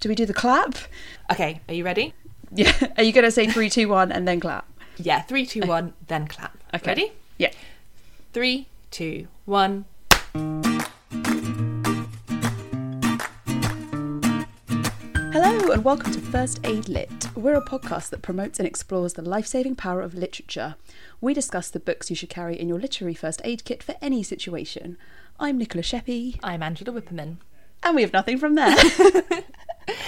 Do we do the clap? Okay, are you ready? Yeah. Are you going to say three, two, one, and then clap? Yeah, three, two, one, then clap. Okay. Ready? Yeah. Three, two, one. Hello, and welcome to First Aid Lit. We're a podcast that promotes and explores the life saving power of literature. We discuss the books you should carry in your literary first aid kit for any situation. I'm Nicola Sheppy, I'm Angela Whipperman. and we have nothing from there.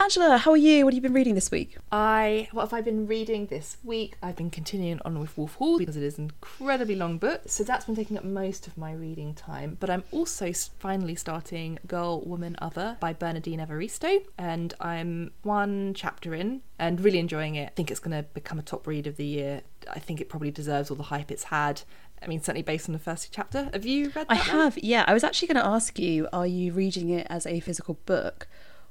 Angela, how are you? What have you been reading this week? I what have I been reading this week? I've been continuing on with Wolf Hall because it is an incredibly long book, so that's been taking up most of my reading time. But I'm also finally starting Girl, Woman, Other by Bernardine Evaristo, and I'm one chapter in and really enjoying it. I think it's going to become a top read of the year. I think it probably deserves all the hype it's had. I mean, certainly based on the first chapter. Have you read that? I have, yeah. I was actually going to ask you are you reading it as a physical book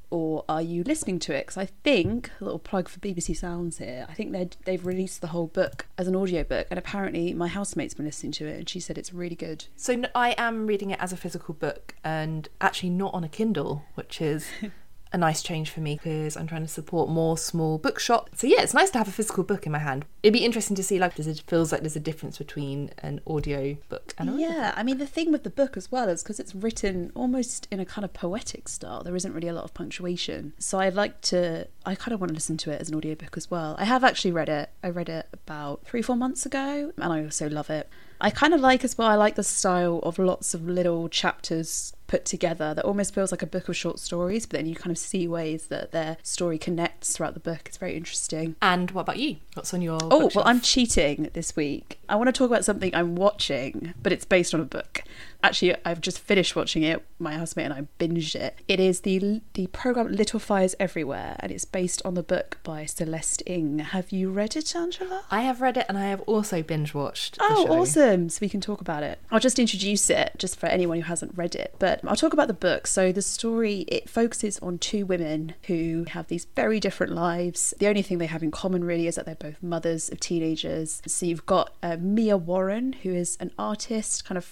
or are you listening to it? Because I think, a little plug for BBC Sounds here, I think they'd- they've released the whole book as an audiobook, and apparently my housemate's been listening to it and she said it's really good. So I am reading it as a physical book and actually not on a Kindle, which is a nice change for me because I'm trying to support more small bookshops. So yeah, it's nice to have a physical book in my hand. It'd be interesting to see like does it feels like there's a difference between an audio book and Yeah, I mean, the thing with the book as well is because it's written almost in a kind of poetic style, there isn't really a lot of punctuation. So I'd like to, I kind of want to listen to it as an audiobook as well. I have actually read it. I read it about three, four months ago, and I also love it. I kind of like as well, I like the style of lots of little chapters put together that almost feels like a book of short stories, but then you kind of see ways that their story connects throughout the book. It's very interesting. And what about you? What's on your Oh, bookshelf? well, I'm cheating this week. I want to talk about something I'm watching, but it's based on a book. Actually, I've just finished watching it. My housemate and I binged it. It is the the program Little Fires Everywhere, and it's based on the book by Celeste Ng. Have you read it, Angela? I have read it and I have also binge watched. Oh, awesome. So we can talk about it. I'll just introduce it just for anyone who hasn't read it. But I'll talk about the book. So the story it focuses on two women who have these very different lives. The only thing they have in common really is that they're both mothers of teenagers. So you've got uh, Mia Warren, who is an artist, kind of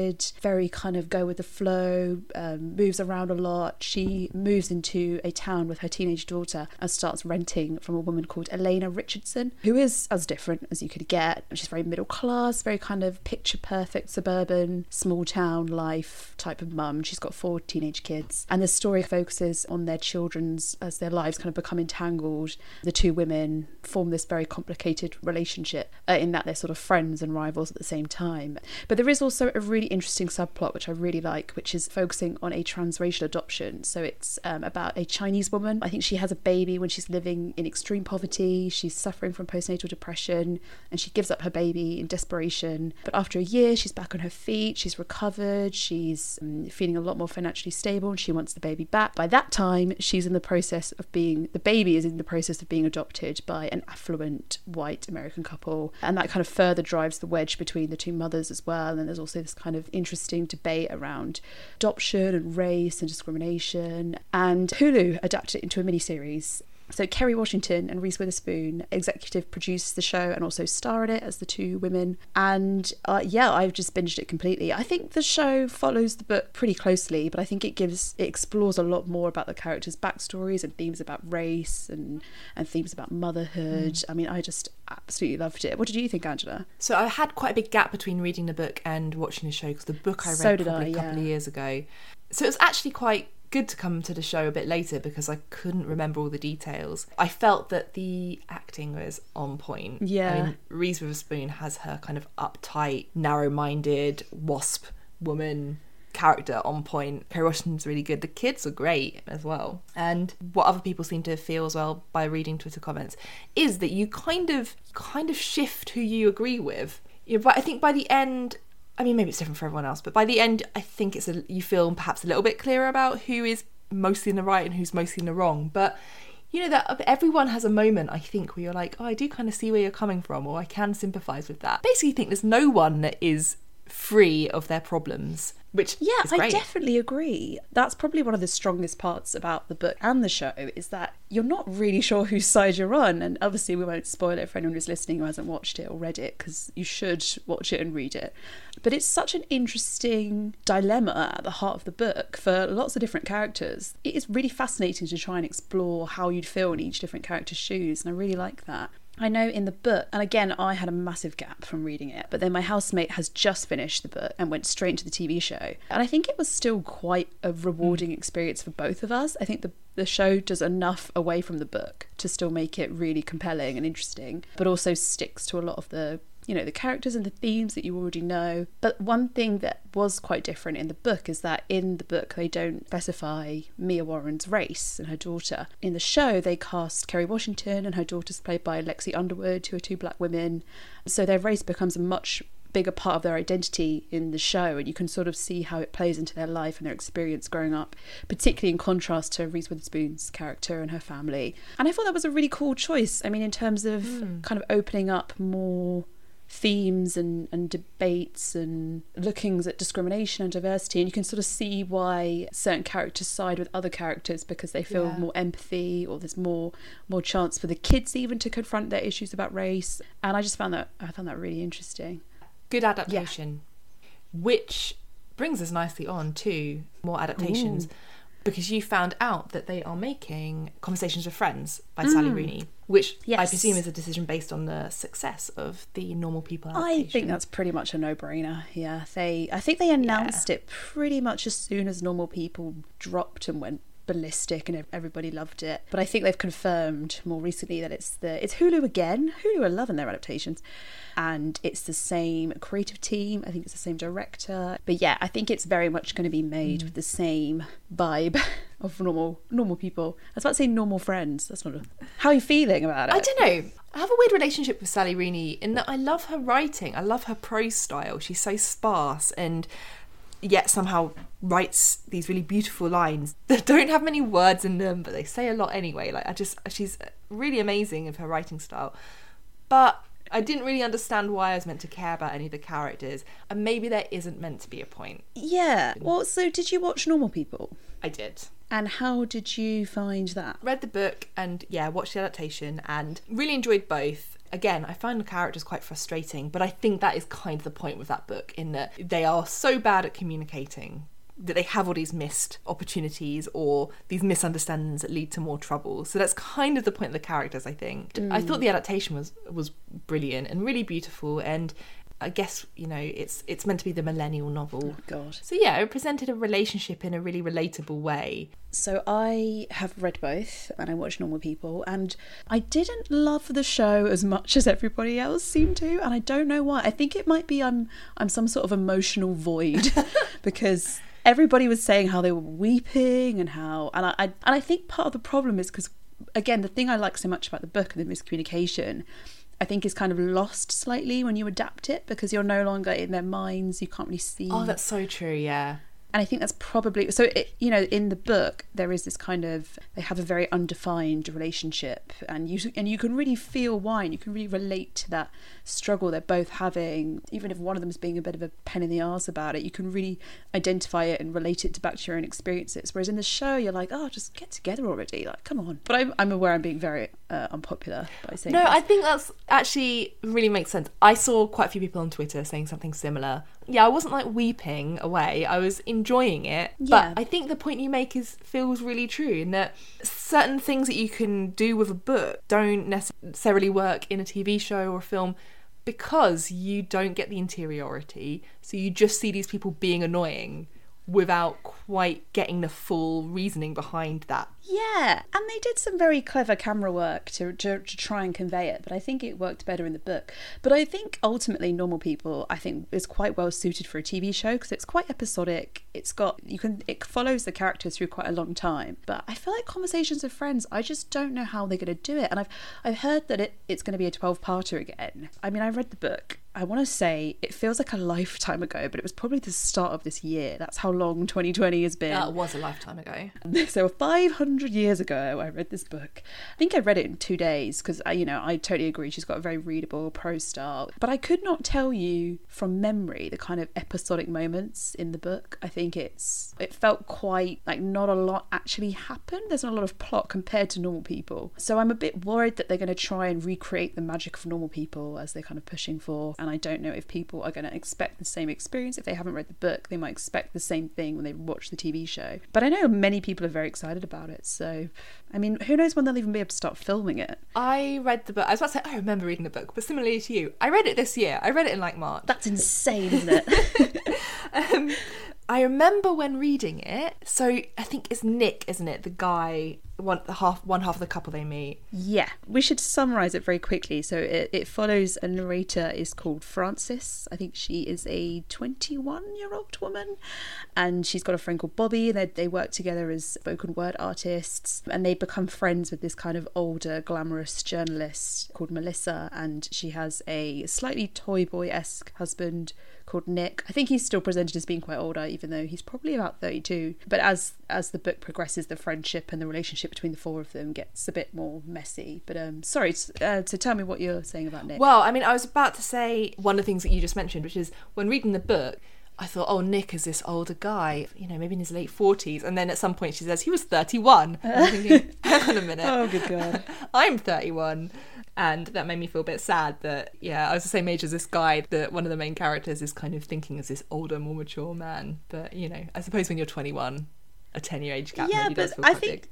free-spirited, very kind of go with the flow, um, moves around a lot. She moves into a town with her teenage daughter and starts renting from a woman called Elena Richardson, who is as different as you could get. She's very middle class, very kind of picture perfect suburban, small town life type of mum. She's got four teenage kids, and the story focuses on their children's as their lives kind of become entangled. The two women form this very complicated relationship uh, in that they're sort of friends and rivals at the same time. But there is also a really interesting subplot which I really like, which is focusing on a transracial adoption. So it's um, about a Chinese woman. I think she has a baby when she's living in extreme poverty. She's suffering from postnatal depression and she gives up her baby in desperation. But after a year, she's back on her feet. She's recovered. She's um, feeling a lot more financially stable and she wants the baby back. By that time, she's in the process of being, the baby is in the process of being adopted by an affluent white American couple. And that kind of further drives the wedge between the two mothers as well. And there's also this kind of interesting debate around adoption and race and discrimination. And Hulu adapted it into a miniseries. So Kerry Washington and Reese Witherspoon executive produced the show and also star in it as the two women. And uh, yeah, I've just binged it completely. I think the show follows the book pretty closely, but I think it gives it explores a lot more about the characters' backstories and themes about race and and themes about motherhood. I mean, I just absolutely loved it. What did you think, Angela? So I had quite a big gap between reading the book and watching the show because the book I read So probably I, a couple yeah. of years ago. So it was actually quite good to come to the show a bit later because I couldn't remember all the details. I felt that the acting was on point. Yeah. I mean, Reese Witherspoon has her kind of uptight, narrow-minded wasp woman character on point. Kerry Washington's really good. The kids are great as well. And what other people seem to feel as well by reading Twitter comments is that you kind of kind of shift who you agree with. You know, but I think by the end I mean maybe it's different for everyone else, but by the end I think it's a you feel perhaps a little bit clearer about who is mostly in the right and who's mostly in the wrong. But you know that uh, everyone has a moment I think where you're like, oh, I do kind of see where you're coming from, or I can sympathise with that. Basically, think there's no one that is free of their problems, which Yeah, I definitely agree. That's probably one of the strongest parts about the book and the show is that you're not really sure whose side you're on. And obviously, we won't spoil it for anyone who's listening who hasn't watched it or read it because you should watch it and read it. But it's such an interesting dilemma at the heart of the book for lots of different characters. It is really fascinating to try and explore how you'd feel in each different character's shoes, and I really like that. I know in the book, and again, I had a massive gap from reading it, but then my housemate has just finished the book and went straight into the TV show. And I think it was still quite a rewarding mm. experience for both of us. I think the, the show does enough away from the book to still make it really compelling and interesting, but also sticks to a lot of the you know the characters and the themes that you already know. But one thing that was quite different in the book is that in the book they don't specify Mia Warren's race and her daughter. In the show they cast Kerry Washington and her daughter's played by Lexi Underwood who are two black women. So their race becomes a much bigger part of their identity in the show and you can sort of see how it plays into their life and their experience growing up particularly in contrast to Reese Witherspoon's character and her family. And I thought that was a really cool choice. I mean in terms of hmm. kind of opening up more themes and, and debates and lookings at discrimination and diversity and you can sort of see why certain characters side with other characters because they feel Yeah. more empathy or there's more more chance for the kids even to confront their issues about race and I just found that I found that really interesting Good adaptation, which brings us nicely on to more adaptations. Because you found out that they are making Conversations with Friends by Sally Rooney, which I Mm. Presume is a decision based on the success of the Normal People I think that's pretty much a no-brainer. Yeah, they. I think they announced it pretty much as soon as normal people dropped and went ballistic, and everybody loved it. But I think they've confirmed more recently that it's the it's Hulu again. Hulu are loving their adaptations, and it's the same creative team. I think it's the same director. But yeah, I think it's very much going to be made with the same vibe of normal normal people. I was about to say normal friends. That's not. A, how are you feeling about it? I don't know. I have a weird relationship with Sally Rooney in that I love her writing. I love her prose style. She's so sparse and yet somehow writes these really beautiful lines that don't have many words in them, but they say a lot anyway. Like I just she's really amazing of her writing style. But I didn't really understand why I was meant to care about any of the characters, and maybe there isn't meant to be a point. Yeah. Well, so did you watch Normal People? I did. And how did you find that? read the book and yeah, watched the adaptation and really enjoyed both. Again, I find the characters quite frustrating, but I think that is kind of the point with that book in that they are so bad at communicating that they have all these missed opportunities or these misunderstandings that lead to more trouble. So that's kind of the point of the characters, I think. I thought mm. the adaptation was was brilliant and really beautiful and I guess, you know, it's it's meant to be the millennial novel. Oh, God. So yeah, it presented a relationship in a really relatable way. So I have read both and I watched Normal People and I didn't love the show as much as everybody else seemed to and I don't know why. I think it might be I'm I'm some sort of emotional void because everybody was saying how they were weeping and how and I, I and I think part of the problem is because again the thing I like so much about the book and the miscommunication I think is kind of lost slightly when you adapt it because you're no longer in their minds you can't really see Oh, that's so true, yeah. and I think that's probably so. It, you know, in the book, there is this kind of they have a very undefined relationship, and you and you can really feel why, and you can really relate to that struggle they're both having. Even if one of them is being a bit of a pain in the arse about it, you can really identify it and relate it to back to your own experiences. Whereas in the show, you're like, oh, just get together already, like come on. But I'm, I'm aware I'm being very uh, unpopular by saying No, this. I think that's actually really makes sense. I saw quite a few people on Twitter saying something similar. Yeah, I wasn't like weeping away. I was enjoying it. Yeah. But I think the point you make is feels really true in that certain things that you can do with a book don't necessarily work in a TV show or a film because you don't get the interiority. So you just see these people being annoying without quite getting the full reasoning behind that. Yeah, and they did some very clever camera work to, to, to try and convey it, but I think it worked better in the book. But I think ultimately, Normal People, I think, is quite well suited for a TV show because it's quite episodic. It's got you can it follows the characters through quite a long time. But I feel like Conversations with Friends, I just don't know how they're going to do it. And I've I've heard that it, it's going to be a twelve parter again. I mean, I read the book I want to say it feels like a lifetime ago, but it was probably the start of this year. That's how long 2020 has been. That was a lifetime ago. So 500 years ago, I read this book. I think I read it in two days because, uh, you know, I totally agree. She's got a very readable prose style. But I could not tell you from memory the kind of episodic moments in the book. I think it's it felt quite like not a lot actually happened. There's not a lot of plot compared to normal people. So I'm a bit worried that they're going to try and recreate the magic of normal people as they're kind of pushing for and I don't know if people are going to expect the same experience if they haven't read the book. They might expect the same thing when they watch the TV show. But I know many people are very excited about it. So, I mean, who knows when they'll even be able to start filming it? I read the book. I was about to say I remember reading the book, but similarly to you, I read it this year. I read it in like March. That's insane, isn't it? um, I remember when reading it. So I think it's Nick, isn't it? The guy, one the half, one half of the couple they meet. Yeah, we should summarize it very quickly. So it, it follows a narrator is called Frances. I think she is a 21 year old woman, and she's got a friend called Bobby. They they work together as spoken word artists, and they become friends with this kind of older, glamorous journalist called Melissa, and she has a slightly toy boy esque husband called Nick. I think he's still presented as being quite older, even though he's probably about 32. But as as the book progresses, the friendship and the relationship between the four of them gets a bit more messy. But um, sorry, uh, to tell me what you're saying about Nick. Well, I mean, I was about to say one of the things that you just mentioned, which is when reading the book. I thought, oh, Nick is this older guy, you know, maybe in his late 40s. And then at some point she says, he was 31. I'm thinking, hang on a minute. Oh, good God. I'm 31 and that made me feel a bit sad that yeah i was the same age as this guy that one of the main characters is kind of thinking as this older more mature man but you know i suppose when you're 21 a 10 year age gap yeah maybe does but i think big.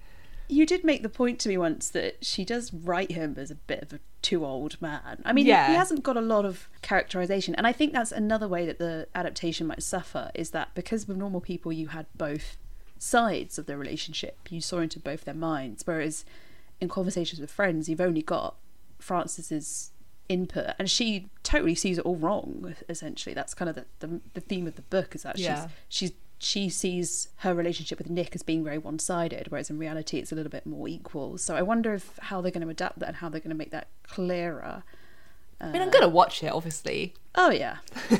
you did make the point to me once that she does write him as a bit of a too old man i mean Yeah. he hasn't got a lot of characterization and i think that's another way that the adaptation might suffer is that because with normal people you had both sides of their relationship you saw into both their minds whereas in conversations with friends you've only got Frances's input and she totally sees it all wrong essentially. That's kind of the, the, the theme of the book is that Yeah. she's she's she sees her relationship with Nick as being very one-sided whereas in reality it's a little bit more equal. So I wonder if how they're going to adapt that and how they're going to make that clearer i mean i'm gonna watch it obviously. Oh yeah.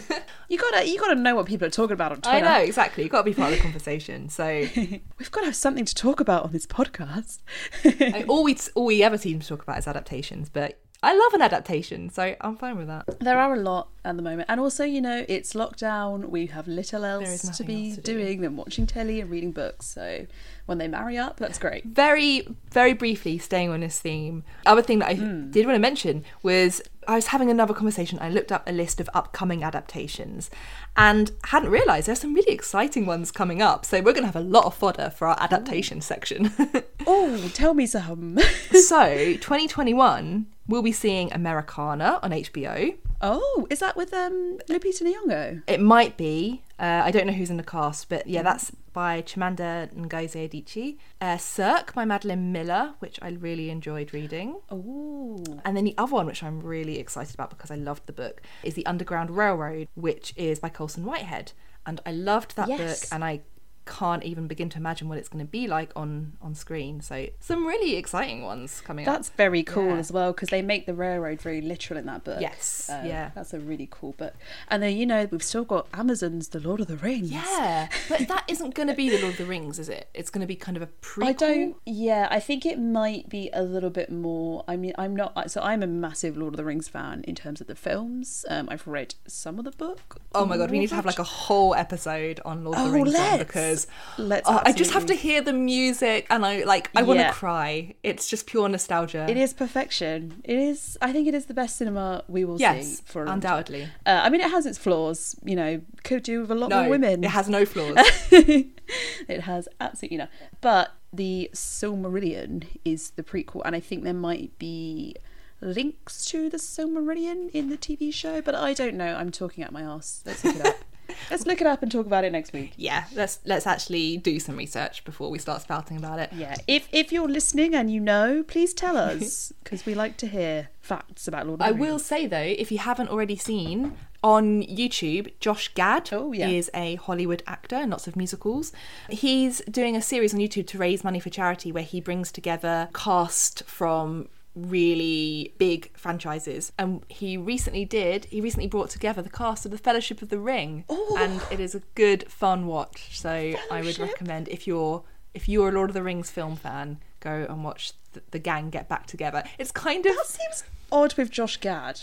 You gotta you gotta know what people are talking about on i Twitter. know exactly. You've got to be part of the conversation so. We've got to have something to talk about on this podcast. I mean, all we all we ever seem to talk about is adaptations but i love an adaptation so i'm fine with that There are a lot at the moment, and also, you know, it's lockdown. We have little else to be else to do. doing than watching telly and reading books. So when they marry up, that's great. very very briefly staying on this theme other thing that i hmm. did want to mention was i was having another conversation i looked up a list of upcoming adaptations and hadn't realized there's some really exciting ones coming up so we're going to have a lot of fodder for our adaptation section Oh, tell me some. so 2021 we'll be seeing americanah on hbo oh, is that with um Lupita Nyong'o? it might be uh, i don't know who's in the cast but yeah that's by chimamanda ngozi adichie uh, circe by madeline miller which i really enjoyed reading Oh, And then the other one, which I'm really excited about because I loved the book, is The Underground Railroad, which is by Colson Whitehead. And I loved that Yes. book, and I can't even begin to imagine what it's going to be like on on screen. So some really exciting ones coming up. that's very cool Yeah. as well because they make the railroad very literal in that book. Yes, Uh, yeah. that's a really cool book. And then you know we've still got Amazon's The Lord of the Rings. Yeah, but that isn't going to be the Lord of the Rings, is it? It's going to be kind of a prequel. I don't. Yeah, I think it might be a little bit more. I mean, I'm not. So I'm a massive Lord of the Rings fan in terms of the films. Um, I've read some of the book. Oh my god, we need to have like a whole episode on Lord of the Oh, Rings let's. Because oh, I just have to hear the music and I like I want to Yeah. cry. It's just pure nostalgia. It is perfection. It is. I think it is the best cinema we will Yes, see for undoubtedly. Uh, I mean, it has its flaws. You know, could do with a lot No, more women. it has no flaws. it has absolutely no. But the Silmarillion is the prequel, and I think there might be links to the Silmarillion in the TV show, but I don't know. I'm talking out my ass. Let's look it up. Let's look it up and talk about it next week. yeah, let's let's actually do some research before we start spouting about it. Yeah, if if you're listening and you know, please tell us because we like to hear facts about Lord of I will say though, if you haven't already seen on YouTube, Josh Gad Oh, yeah. is a Hollywood actor in lots of musicals. He's doing a series on YouTube to raise money for charity where he brings together cast from really big franchises. And he recently did, he recently brought together the cast of The Fellowship of the Ring. Ooh. And it is a good, fun watch. So I would recommend if you're if you're a Lord of the Rings film fan, go and watch the, the gang get back together. It's kind of That seems odd with Josh Gad.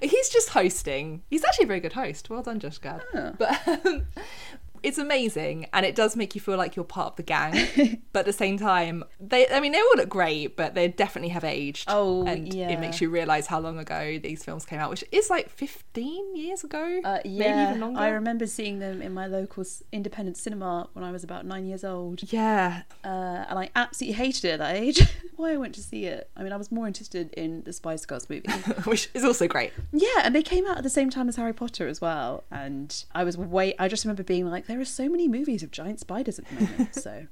He's just hosting. He's actually a very good host. Well done, Josh Gad. Oh. But um, it's amazing, and it does make you feel like you're part of the gang. but at the same time, they I mean they all look great, but they definitely have aged. Oh, and yeah. it makes you realise how long ago these films came out, which is like 15 years ago, Uh, maybe yeah, even longer. I remember seeing them in my local independent cinema when I was about nine years old, yeah, uh, and I absolutely hated it at that age. Why I went to see it? I mean, I was more interested in the Spice Girls movie. which is also great. yeah, and they came out at the same time as Harry Potter as well, and I was way. I just remember being like, there are so many movies of giant spiders at the moment. so,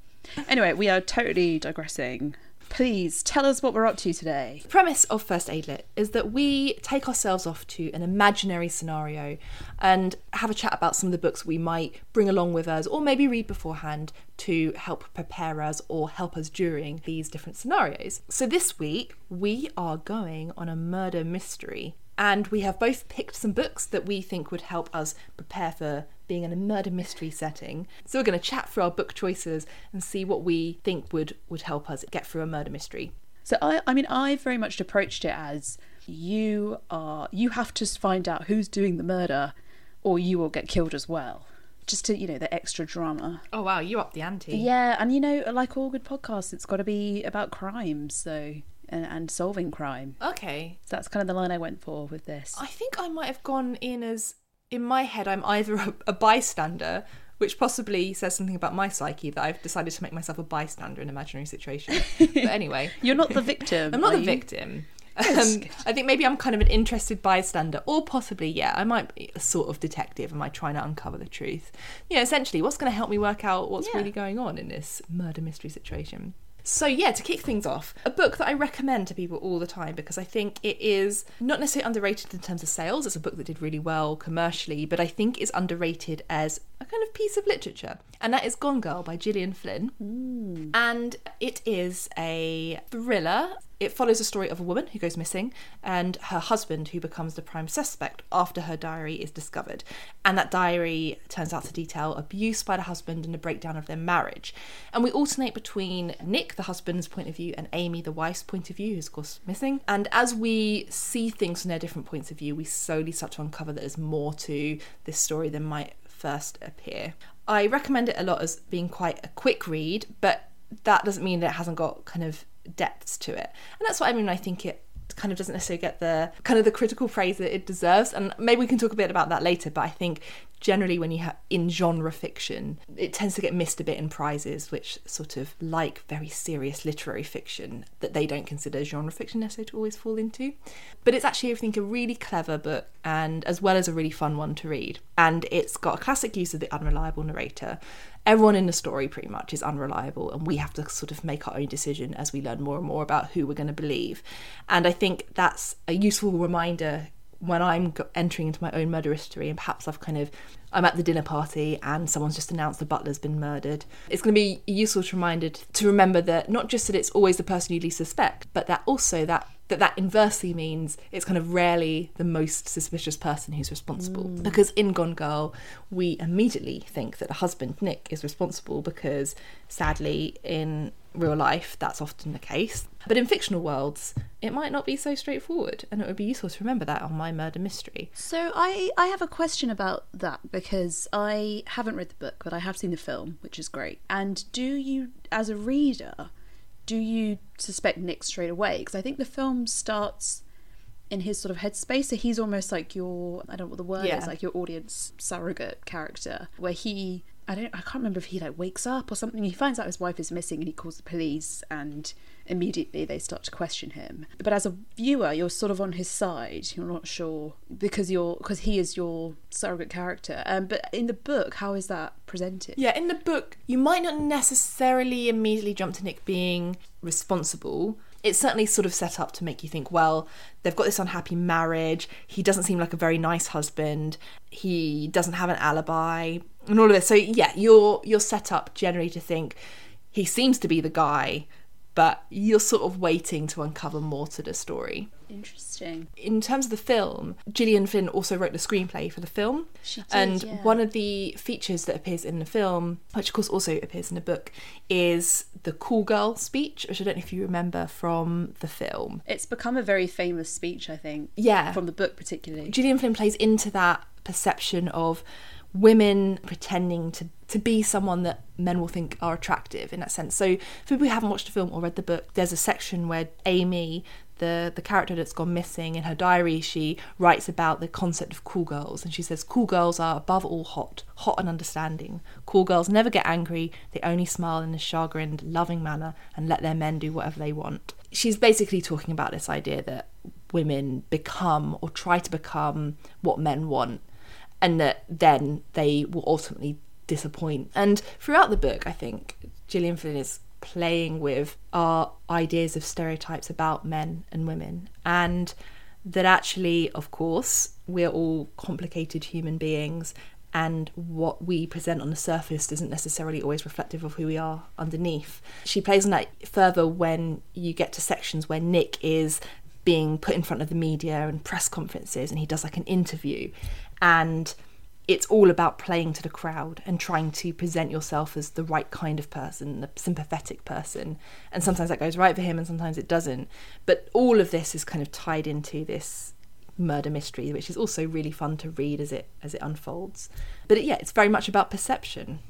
anyway, we are totally digressing. Please tell us what we're up to today. The premise of First Aid Lit is that we take ourselves off to an imaginary scenario and have a chat about some of the books we might bring along with us or maybe read beforehand to help prepare us or help us during these different scenarios. So this week we are going on a murder mystery and we have both picked some books that we think would help us prepare for being in a murder mystery setting. So we're going to chat through our book choices and see what we think would would help us get through a murder mystery. So I, I mean, I very much approached it as you are, you have to find out who's doing the murder, or you will get killed as well. Just to you know, the extra drama. Oh wow, you up the ante. Yeah, and you know, like all good podcasts, it's got to be about crime, so and, and solving crime. Okay. So that's kind of the line I went for with this. I think I might have gone in as in my head I'm either a, a bystander, which possibly says something about my psyche that I've decided to make myself a bystander in an imaginary situation. but anyway, You're not the victim. I'm not the you? victim. Um. I think maybe I'm kind of an interested bystander, or possibly, yeah, I might be a sort of detective. Am I trying to uncover the truth? Yeah, essentially, what's going to help me work out what's Yeah. really going on in this murder mystery situation? So, yeah, to kick things off, a book that I recommend to people all the time because I think it is not necessarily underrated in terms of sales. It's a book that did really well commercially, but I think is underrated as a kind of piece of literature. And that is Gone Girl by Gillian Flynn. And it is a thriller. It follows the story of a woman who goes missing and her husband who becomes the prime suspect after her diary is discovered. And that diary turns out to detail abuse by the husband and the breakdown of their marriage. And we alternate between Nick, the husband's point of view, and Amy, the wife's point of view, who's of course missing. And as we see things from their different points of view, we slowly start to uncover that there's more to this story than might first appear. I recommend it a lot as being quite a quick read, but that doesn't mean that it hasn't got kind of depths to it. And that's what I mean. I think it kind of doesn't necessarily get the kind of the critical praise that it deserves. And maybe we can talk a bit about that later. But I think generally when you have in genre fiction, it tends to get missed a bit in prizes, which sort of like very serious literary fiction that they don't consider genre fiction necessarily to always fall into. But it's actually, I think, a really clever book and as well as a really fun one to read. And it's got a classic use of the unreliable narrator. Everyone in the story pretty much is unreliable, and we have to sort of make our own decision as we learn more and more about who we're going to believe. And I think that's a useful reminder when I'm entering into my own murder history, and perhaps I've kind of I'm at the dinner party and someone's just announced the butler's been murdered. It's going to be useful to reminder to remember that not just that it's always the person you least suspect, but that also that that that inversely means it's kind of rarely the most suspicious person who's responsible. Mm. Because in Gone Girl, we immediately think that the husband Nick is responsible because sadly in real life that's often the case. But in fictional worlds, it might not be so straightforward, and it would be useful to remember that on my murder mystery. So I I have a question about that because I haven't read the book, but I have seen the film, which is great. And do you, as a reader, do you suspect Nick straight away? Because I think the film starts in his sort of headspace, so he's almost like your I don't know what the word Yeah. is, like your audience surrogate character, where he. I don't. I can't remember if he like wakes up or something. He finds out his wife is missing, and he calls the police, and immediately they start to question him. But as a viewer, you're sort of on his side. You're not sure because you're because he is your surrogate character. Um, but in the book, how is that presented? Yeah, in the book, you might not necessarily immediately jump to Nick being responsible. It's certainly sort of set up to make you think, well, they've got this unhappy marriage. He doesn't seem like a very nice husband. He doesn't have an alibi, and all of this. So yeah, you're you're set up generally to think he seems to be the guy but you're sort of waiting to uncover more to the story. Interesting. In terms of the film, Gillian Flynn also wrote the screenplay for the film. She did, and yeah. one of the features that appears in the film, which of course also appears in the book, is the cool girl speech, which I don't know if you remember from the film. It's become a very famous speech, I think. Yeah. From the book, particularly. Gillian Flynn plays into that perception of women pretending to, to be someone that men will think are attractive in that sense. So, for people who haven't watched the film or read the book, there's a section where Amy, the, the character that's gone missing, in her diary, she writes about the concept of cool girls. And she says, Cool girls are above all hot, hot and understanding. Cool girls never get angry, they only smile in a chagrined, loving manner and let their men do whatever they want. She's basically talking about this idea that women become or try to become what men want and that then they will ultimately disappoint. And throughout the book, I think Gillian Flynn is playing with our ideas of stereotypes about men and women, and that actually, of course, we're all complicated human beings. And what we present on the surface isn't necessarily always reflective of who we are underneath. She plays on that further when you get to sections where Nick is being put in front of the media and press conferences and he does like an interview and it's all about playing to the crowd and trying to present yourself as the right kind of person, the sympathetic person. And sometimes that goes right for him and sometimes it doesn't. But all of this is kind of tied into this murder mystery, which is also really fun to read as it as it unfolds. But it, yeah, it's very much about perception.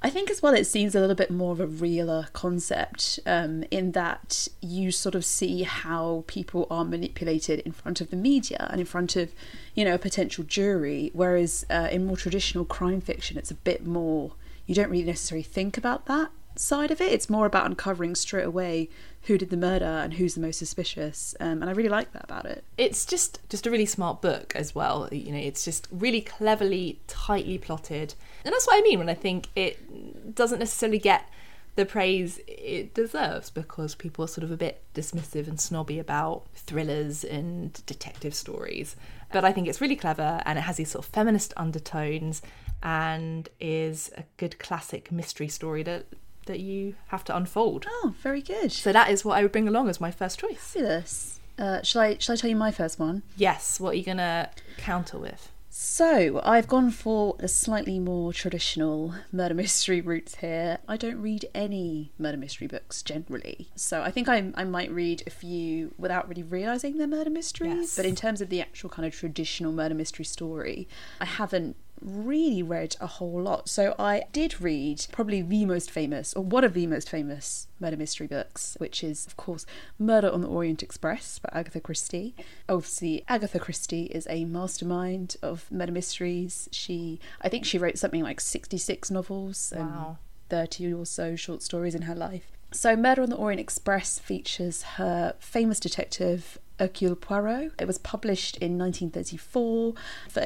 I think as well it seems a little bit more of a realer concept um, in that you sort of see how people are manipulated in front of the media and in front of, you know, a potential jury. Whereas uh, in more traditional crime fiction, it's a bit more, you don't really necessarily think about that side of it. It's more about uncovering straight away who did the murder and who's the most suspicious. Um, and I really like that about it. It's just just a really smart book as well. You know, it's just really cleverly, tightly plotted, and that's what I mean when I think it doesn't necessarily get the praise it deserves because people are sort of a bit dismissive and snobby about thrillers and detective stories. But I think it's really clever and it has these sort of feminist undertones and is a good classic mystery story that that you have to unfold. Oh, very good. So that is what I would bring along as my first choice. Fabulous. Uh, shall I shall I tell you my first one? Yes, what are you gonna counter with? So I've gone for a slightly more traditional murder mystery route here. I don't read any murder mystery books generally, so I think I I might read a few without really realizing they're murder mysteries. Yes. But in terms of the actual kind of traditional murder mystery story, I haven't really read a whole lot. So I did read probably the most famous, or one of the most famous murder mystery books, which is, of course, Murder on the Orient Express by Agatha Christie. Obviously, Agatha Christie is a mastermind of murder mysteries. She, I think she wrote something like 66 novels and 30 or so short stories in her life. So, Murder on the Orient Express features her famous detective Hercule Poirot. It was published in 1934.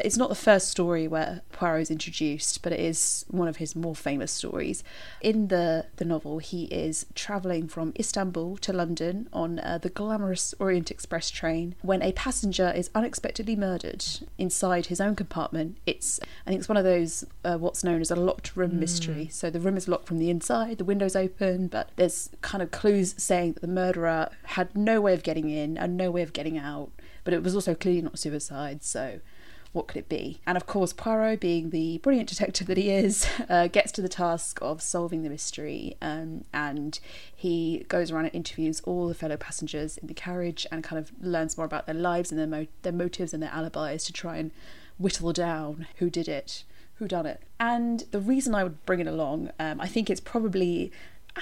It's not the first story where Poirot is introduced, but it is one of his more famous stories. In the, the novel, he is travelling from Istanbul to London on uh, the glamorous Orient Express train when a passenger is unexpectedly murdered inside his own compartment. It's I think it's one of those uh, what's known as a locked room mystery. So the room is locked from the inside, the windows open, but there's kind of clues saying that the murderer had no way of getting in and no way of getting out. But it was also clearly not suicide, so what could it be? And of course, Poirot, being the brilliant detective that he is, uh, gets to the task of solving the mystery. Um, and he goes around and interviews all the fellow passengers in the carriage and kind of learns more about their lives and their, mo- their motives and their alibis to try and whittle down who did it, who done it. And the reason I would bring it along, um, I think it's probably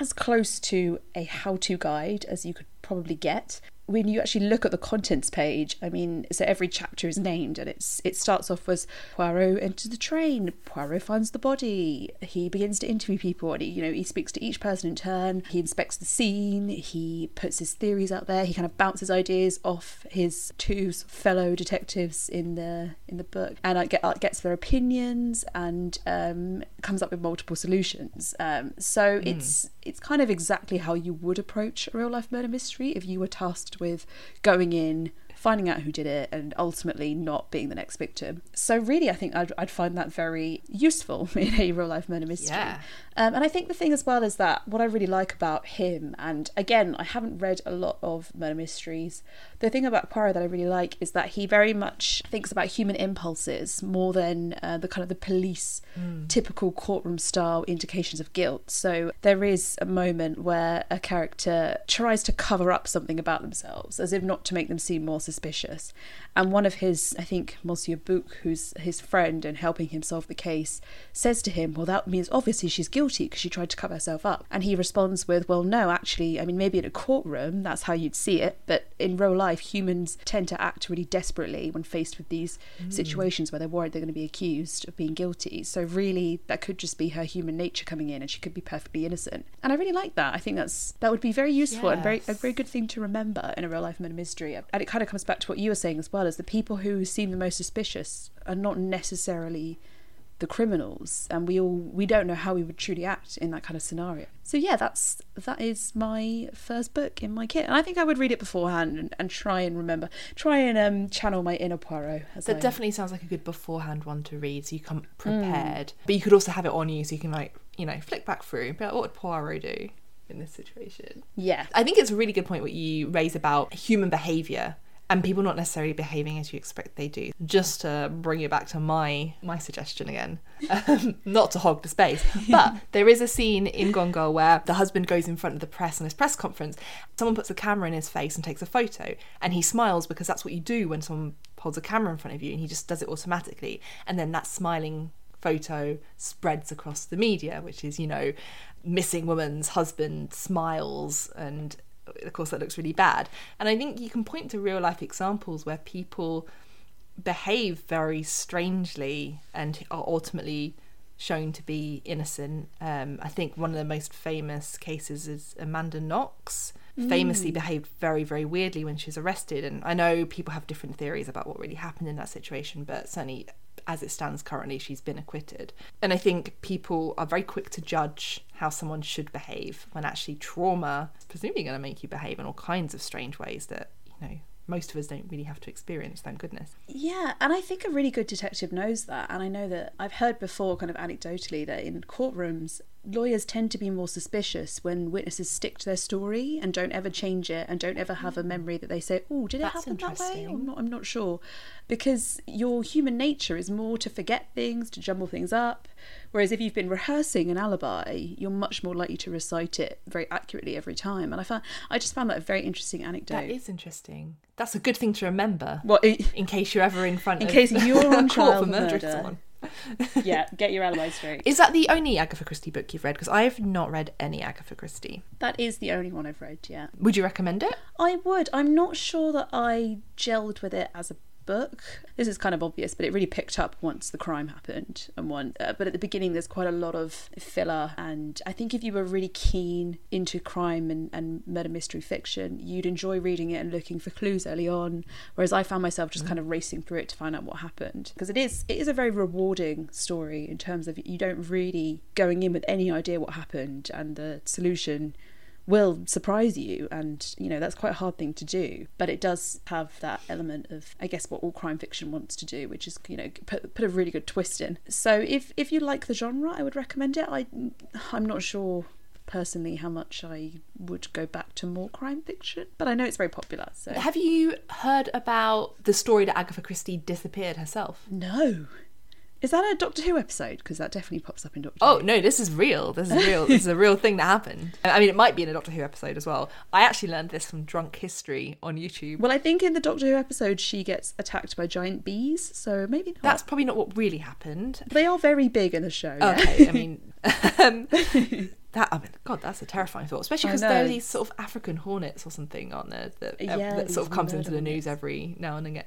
as close to a how to guide as you could probably get when you actually look at the contents page, I mean, so every chapter is named, and it's it starts off as Poirot enters the train. Poirot finds the body. He begins to interview people, and he, you know he speaks to each person in turn. He inspects the scene. He puts his theories out there. He kind of bounces ideas off his two fellow detectives in the in the book, and I get uh, gets their opinions and um, comes up with multiple solutions. Um, so it's it's kind of exactly how you would approach a real life murder mystery if you were tasked with going in finding out who did it, and ultimately not being the next victim. So, really, I think I'd, I'd find that very useful in a real life murder mystery. Yeah. Um, and I think the thing as well is that what I really like about him, and again, I haven't read a lot of murder mysteries. The thing about Poirot that I really like is that he very much thinks about human impulses more than uh, the kind of the police typical courtroom style indications of guilt. So there is a moment where a character tries to cover up something about themselves, as if not to make them seem more suspicious. And one of his, I think, Monsieur Bouc, who's his friend and helping him solve the case, says to him, Well, that means obviously she's guilty because she tried to cover herself up. And he responds with, Well, no, actually, I mean, maybe in a courtroom, that's how you'd see it. But in real life, humans tend to act really desperately when faced with these mm. situations where they're worried they're going to be accused of being guilty. So, really, that could just be her human nature coming in and she could be perfectly innocent. And I really like that. I think that's that would be very useful and very a very good thing to remember in a real life murder mystery. And it kind of comes back to what you were saying as well, as the people who seem the most suspicious are not necessarily the criminals and we all we don't know how we would truly act in that kind of scenario so yeah that's that is my first book in my kit and i think i would read it beforehand and, and try and remember try and um channel my inner poirot as That I- definitely sounds like a good beforehand one to read, so you come Mm. prepared. But you could also have it on you, so you can like you know flick back through. and Be like, what would Poirot do in this situation? yeah I think it's a really good point what you raise about human behaviour and people not necessarily behaving as you expect they do. Just to bring it back to my my suggestion again, um, not to hog the space, but there is a scene in Gone Girl where the husband goes in front of the press on his press conference. Someone puts a camera in his face and takes a photo, and he smiles because that's what you do when someone holds a camera in front of you, and he just does it automatically, and then that smiling photo spreads across the media, which is, you know, missing woman's husband smiles and of course that looks really bad. And I think you can point to real life examples where people behave very strangely and are ultimately shown to be innocent. Um, I think one of the most famous cases is Amanda Knox. Famously behaved very, very weirdly when she was arrested, and I know people have different theories about what really happened in that situation, but certainly as it stands currently, she's been acquitted. And I think people are very quick to judge how someone should behave when actually trauma is presumably going to make you behave in all kinds of strange ways that, you know, most of us don't really have to experience, thank goodness. Yeah, and I think a really good detective knows that. And I know that I've heard before, kind of anecdotally, that in courtrooms, lawyers tend to be more suspicious when witnesses stick to their story and don't ever change it and don't ever have a hmm. memory that they say, "Oh, did it That's happen that way?" Interesting. not, I'm not sure, because your human nature is more to forget things, to jumble things up. Whereas if you've been rehearsing an alibi, you're much more likely to recite it very accurately every time. And I found I just found that a very interesting anecdote. That is interesting. That's a good thing to remember what in case you're ever in front In of case you're on trial for murdering murder. yeah, get your alibi straight. Is that the only Agatha Christie book you've read? Because I've not read any Agatha Christie. That is the only one I've read, yeah. Would you recommend it? I would. I'm not sure that I gelled with it as a book. This is kind of obvious, but it really picked up once the crime happened and one. Uh, but at the beginning, there's quite a lot of filler, and I think if you were really keen into crime and, and murder mystery fiction, you'd enjoy reading it and looking for clues early on. Whereas I found myself just kind of racing through it to find out what happened because it is it is a very rewarding story in terms of you don't really going in with any idea what happened and the solution will surprise you and you know that's quite a hard thing to do but it does have that element of i guess what all crime fiction wants to do which is you know put, put a really good twist in. So if if you like the genre i would recommend it. I i'm not sure personally how much i would go back to more crime fiction but i know it's very popular so. Have you heard about the story that Agatha Christie disappeared herself? no is that a doctor who episode because that definitely pops up in doctor Oh who. no, this is real. This is real. this is a real thing that happened. I mean, it might be in a Doctor Who episode as well. I actually learned this from Drunk History on YouTube. well i think in the doctor who episode she gets attacked by giant bees so maybe not. That's probably not what really happened. they are very big in the show yeah. Okay, I mean, um, that I mean, God, that's a terrifying thought, especially because there are these sort of African hornets or something, aren't there? That, uh, Yeah, that sort of comes into the news every now and again.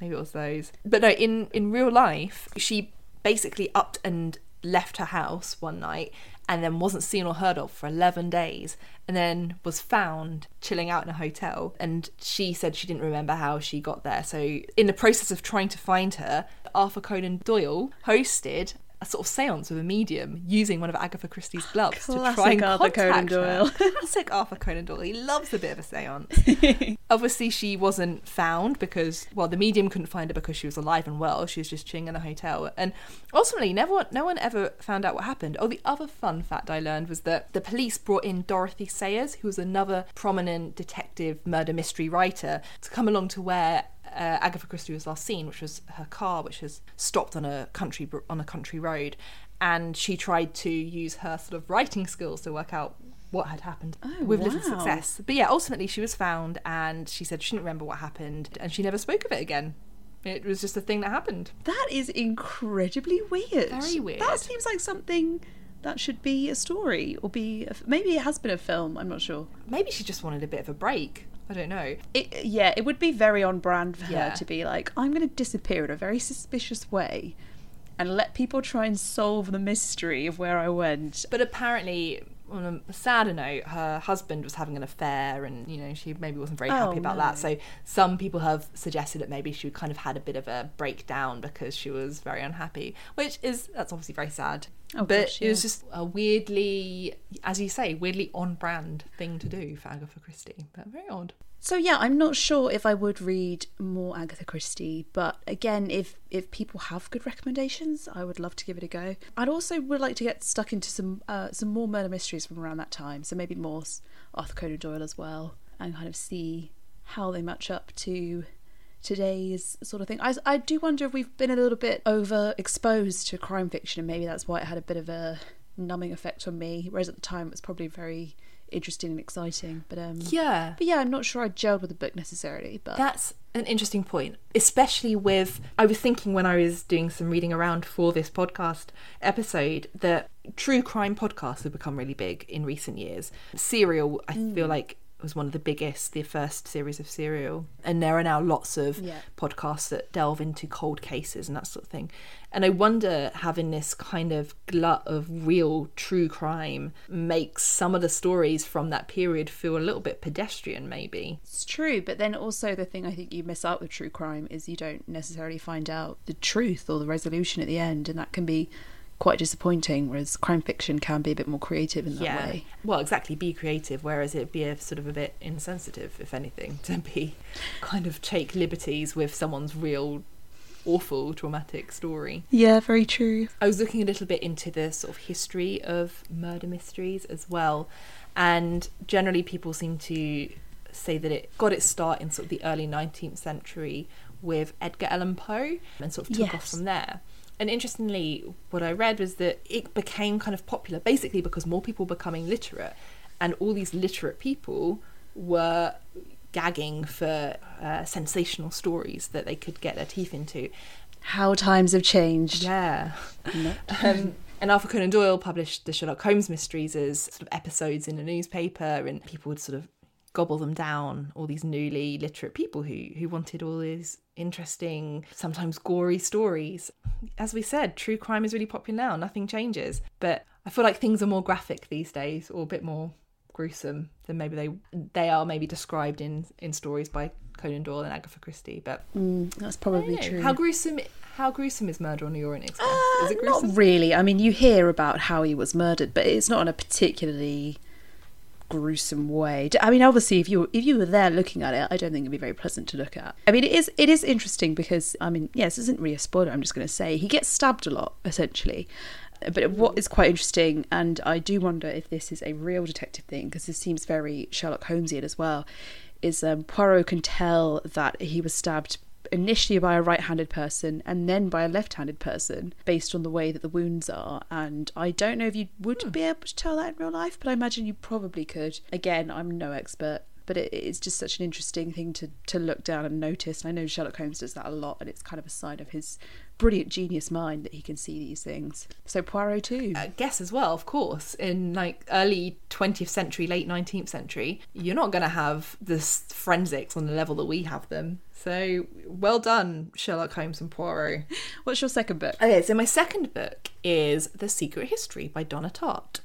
Maybe it was those, but no. In in real life, she basically upped and left her house one night and then wasn't seen or heard of for 11 days and then was found chilling out in a hotel and she said she didn't remember how she got there so in the process of trying to find her arthur conan doyle hosted a sort of seance with a medium using one of Agatha Christie's ah, gloves to try and Arthur contact Conan Doyle. her. Classic Arthur Conan Doyle. He loves a bit of a seance. Obviously, she wasn't found because, well, the medium couldn't find her because she was alive and well. She was just chilling in a hotel. And ultimately, never, no one ever found out what happened. Oh, the other fun fact I learned was that the police brought in Dorothy Sayers, who was another prominent detective murder mystery writer, to come along to where uh, Agatha Christie was last seen, which was her car, which was stopped on a country on a country road, and she tried to use her sort of writing skills to work out what had happened Oh, with little success. But yeah, ultimately she was found, and she said she didn't remember what happened, and she never spoke of it again. It was just a thing that happened. That is incredibly weird. Very weird. That seems like something that should be a story or be a, maybe it has been a film. I'm not sure. Maybe she just wanted a bit of a break. I don't know. It, yeah, it would be very on brand for Yeah. her to be like, I'm going to disappear in a very suspicious way and let people try and solve the mystery of where I went. But apparently, on a sadder note, her husband was having an affair, and you know she maybe wasn't very Oh, happy about no. that. So some people have suggested that maybe she kind of had a bit of a breakdown because she was very unhappy, which is that's obviously very sad. Oh, but gosh, it was just a weirdly, as you say, weirdly on-brand thing to do for Agatha Christie, but very odd. So yeah, I'm not sure if I would read more Agatha Christie, but again, if if people have good recommendations, I would love to give it a go. I'd also would like to get stuck into some uh, some more murder mysteries from around that time, so maybe more Arthur Conan Doyle as well, and kind of see how they match up to today's sort of thing. I I do wonder if we've been a little bit overexposed to crime fiction, and maybe that's why it had a bit of a numbing effect on me, whereas at the time it was probably very interesting and exciting. But um, Yeah. but yeah, I'm not sure I gelled with the book necessarily, but That's an interesting point, especially with. I was thinking when I was doing some reading around for this podcast episode that true crime podcasts have become really big in recent years. Serial, I feel like, was one of the biggest, the first series of Serial. And there are now lots of Yeah. podcasts that delve into cold cases and that sort of thing. And I wonder having this kind of glut of real true crime makes some of the stories from that period feel a little bit pedestrian, maybe. it's true. But then also the thing I think you miss out with true crime is you don't necessarily find out the truth or the resolution at the end, and that can be quite disappointing. Whereas crime fiction can be a bit more creative in that way. Well, exactly. Be creative, whereas it'd be a sort of a bit insensitive, if anything, to be kind of take liberties with someone's real awful traumatic story. Yeah, very true. I was looking a little bit into the sort of history of murder mysteries as well, and generally people seem to say that it got its start in sort of the early 19th century with Edgar Allan Poe and sort of took off from there. And interestingly, what I read was that it became kind of popular basically because more people were becoming literate, and all these literate people were gagging for uh, sensational stories that they could get their teeth into. How times have changed. Yeah. Um, and Arthur Conan Doyle published the Sherlock Holmes mysteries as sort of episodes in a newspaper, and people would sort of gobble them down. All these newly literate people who who wanted all these interesting, sometimes gory stories. As we said, true crime is really popular now. Nothing changes, but I feel like things are more graphic these days, or a bit more gruesome than maybe they they are maybe described in in stories by Conan Doyle and Agatha Christie. But Mm, that's probably true. how gruesome how gruesome is murder on the Orient Express? Uh, is it gruesome? Not really. I mean, you hear about how he was murdered, but it's not on a particularly gruesome way. I mean, obviously, if you if you were there looking at it, I don't think it'd be very pleasant to look at. I mean, it is it is interesting because I mean, yes, this isn't really a spoiler. I'm just going to say he gets stabbed a lot, essentially. But what is quite interesting, and I do wonder if this is a real detective thing because this seems very Sherlock Holmesian as well, is um, Poirot can tell that he was stabbed initially by a right-handed person and then by a left-handed person based on the way that the wounds are. And i don't know if you would hmm. be able to tell that in real life but i imagine you probably could. Again i'm no expert but it, it's just such an interesting thing to to look down and notice and i know sherlock holmes does that a lot and it's kind of a sign of his brilliant genius mind that he can see these things so poirot too uh, guess as well, of course, in like early 20th century, late 19th century, you're not going to have this forensics on the level that we have them. So well done, Sherlock Holmes and Poirot. what's your second book Okay, so my second book is The Secret History by Donna Tartt.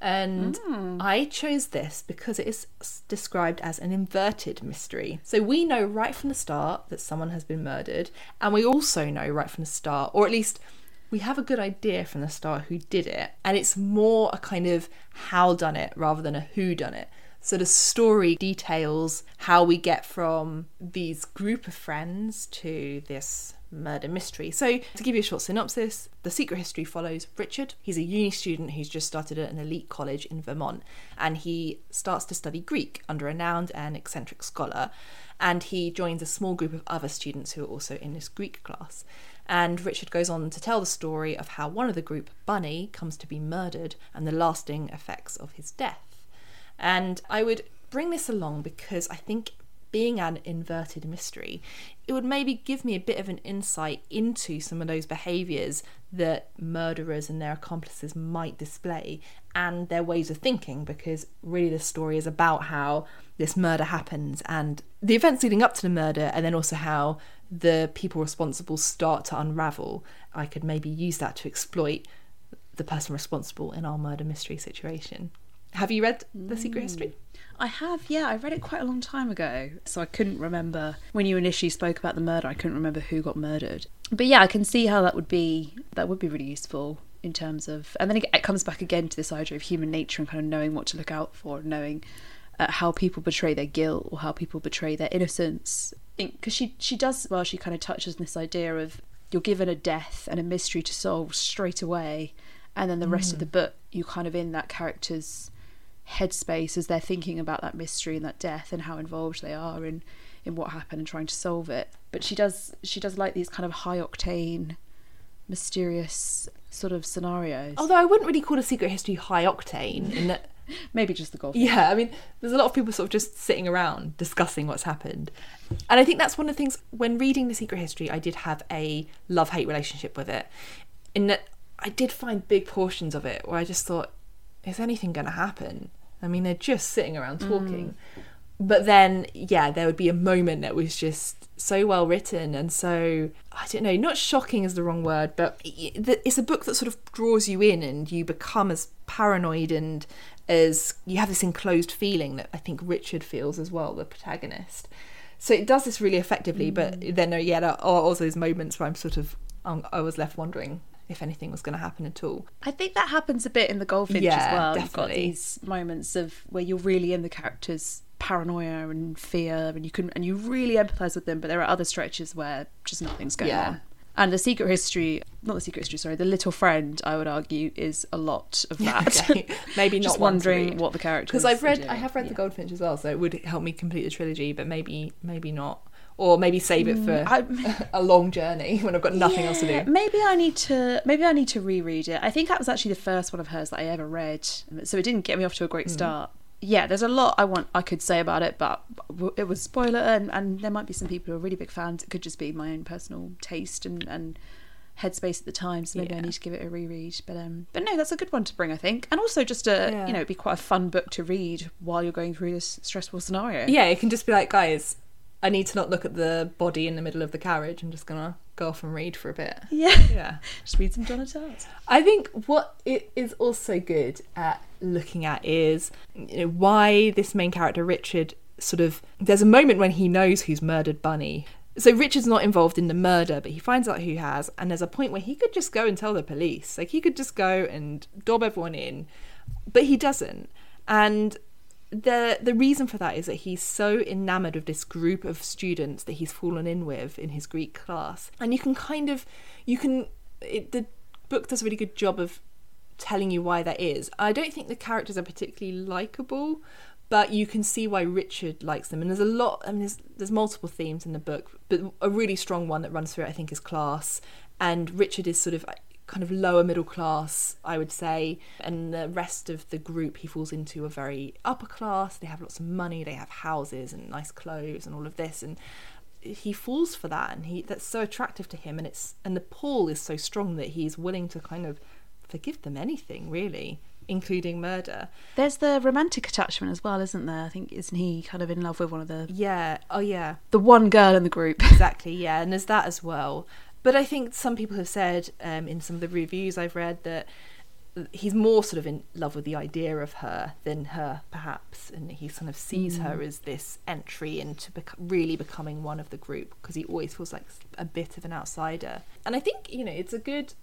And hmm. I chose this because it is described as an inverted mystery. So we know right from the start that someone has been murdered, and we also know right from the start, or at least we have a good idea from the start who did it, and it's more a kind of how done it rather than a who done it. So the story details how we get from these group of friends to this murder mystery. So, to give you a short synopsis, the secret history follows Richard. He's a uni student who's just started at an elite college in Vermont, and he starts to study Greek under a renowned and eccentric scholar. And he joins a small group of other students who are also in this Greek class. And Richard goes on to tell the story of how one of the group, Bunny, comes to be murdered and the lasting effects of his death. And I would bring this along because I think being an inverted mystery, it would maybe give me a bit of an insight into some of those behaviours that murderers and their accomplices might display and their ways of thinking, because really the story is about how this murder happens and the events leading up to the murder, and then also how the people responsible start to unravel. I could maybe use that to exploit the person responsible in our murder mystery situation. Have you read The Secret History? Mm. I have, yeah. I read it quite a long time ago, so I couldn't remember when you initially spoke about the murder. I couldn't remember who got murdered, but yeah, I can see how that would be. That would be really useful in terms of, and then it, comes back again to this idea of human nature and kind of knowing what to look out for, knowing uh, how people betray their guilt or how people betray their innocence. Because she she does well, she kind of touches on this idea of you're given a death and a mystery to solve straight away, and then the rest of the book you're kind of in that character's headspace as they're thinking about that mystery and that death and how involved they are in in what happened and trying to solve it. But she does she does like these kind of high octane, mysterious sort of scenarios. Although I wouldn't really call a secret history high octane in that Maybe just the golf. Yeah, I mean, there's a lot of people sort of just sitting around discussing what's happened. And I think that's one of the things when reading The Secret History, I did have a love hate relationship with it. In that I did find big portions of it where I just thought, is anything going to happen? I mean, they're just sitting around talking. But then, yeah, there would be a moment that was just so well written and so, I don't know, not shocking is the wrong word, but it's a book that sort of draws you in and you become as paranoid and as you have this enclosed feeling that I think Richard feels as well, the protagonist. So it does this really effectively, but then, uh, yeah, there are also those moments where I'm sort of, um, I was left wondering if anything was going to happen at all. I think that happens a bit in the Goldfinch Yeah, as well. You've got definitely. these moments of where you're really in the characters' paranoia and fear, and you can and you really empathise with them. But there are other stretches where just nothing's going Yeah. on. And the secret history, not the secret history, sorry, the little friend, I would argue, is a lot of that. Okay. Maybe not just wondering what the characters. because I've read. I have read Yeah. the Goldfinch as well, so it would help me complete the trilogy, but maybe maybe not, or maybe save it for I- a long journey when I've got nothing else to do. Maybe I need to maybe I need to reread it. I think that was actually the first one of hers that I ever read, so it didn't get me off to a Hmm. great start. Yeah, there's a lot I want I could say about it, but it was spoiler, and, and there might be some people who are really big fans. It could just be my own personal taste and and headspace at the time, so maybe I need to give it a reread. But um, but no, that's a good one to bring, I think, and also just a Yeah. you know, it'd be quite a fun book to read while you're going through this stressful scenario. Yeah, it can just be like, guys, I need to not look at the body in the middle of the carriage. I'm just gonna go off and read for a bit. yeah. Yeah. just read some Tartt. I think what it is also good at looking at is you know, why this main character Richard sort of there's a moment when he knows who's murdered Bunny. So Richard's not involved in the murder, but he finds out who has, and there's a point where he could just go and tell the police. Like he could just go and dob everyone in, but he doesn't. And the the reason for that is that he's so enamored of this group of students that he's fallen in with in his Greek class, and you can kind of you can it, the book does a really good job of telling you why that is. I don't think the characters are particularly likable, but you can see why Richard likes them. And there's a lot. I mean, there's there's multiple themes in the book, but a really strong one that runs through it, I think, is class. And Richard is sort of kind of lower middle class, I would say, and the rest of the group he falls into are very upper class. They have lots of money, they have houses and nice clothes and all of this, and he falls for that, and he that's so attractive to him, and it's and the pull is so strong that he's willing to kind of forgive them anything, really, including murder. There's the romantic attachment as well, isn't there? I think isn't he kind of in love with one of the Yeah. Oh, yeah. the one girl in the group? exactly yeah and there's that as well but i think some people have said um, in some of the reviews i've read that he's more sort of in love with the idea of her than her perhaps. And he kind of sees her as this entry into bec- really becoming one of the group because he always feels like a bit of an outsider. And i think you know it's a good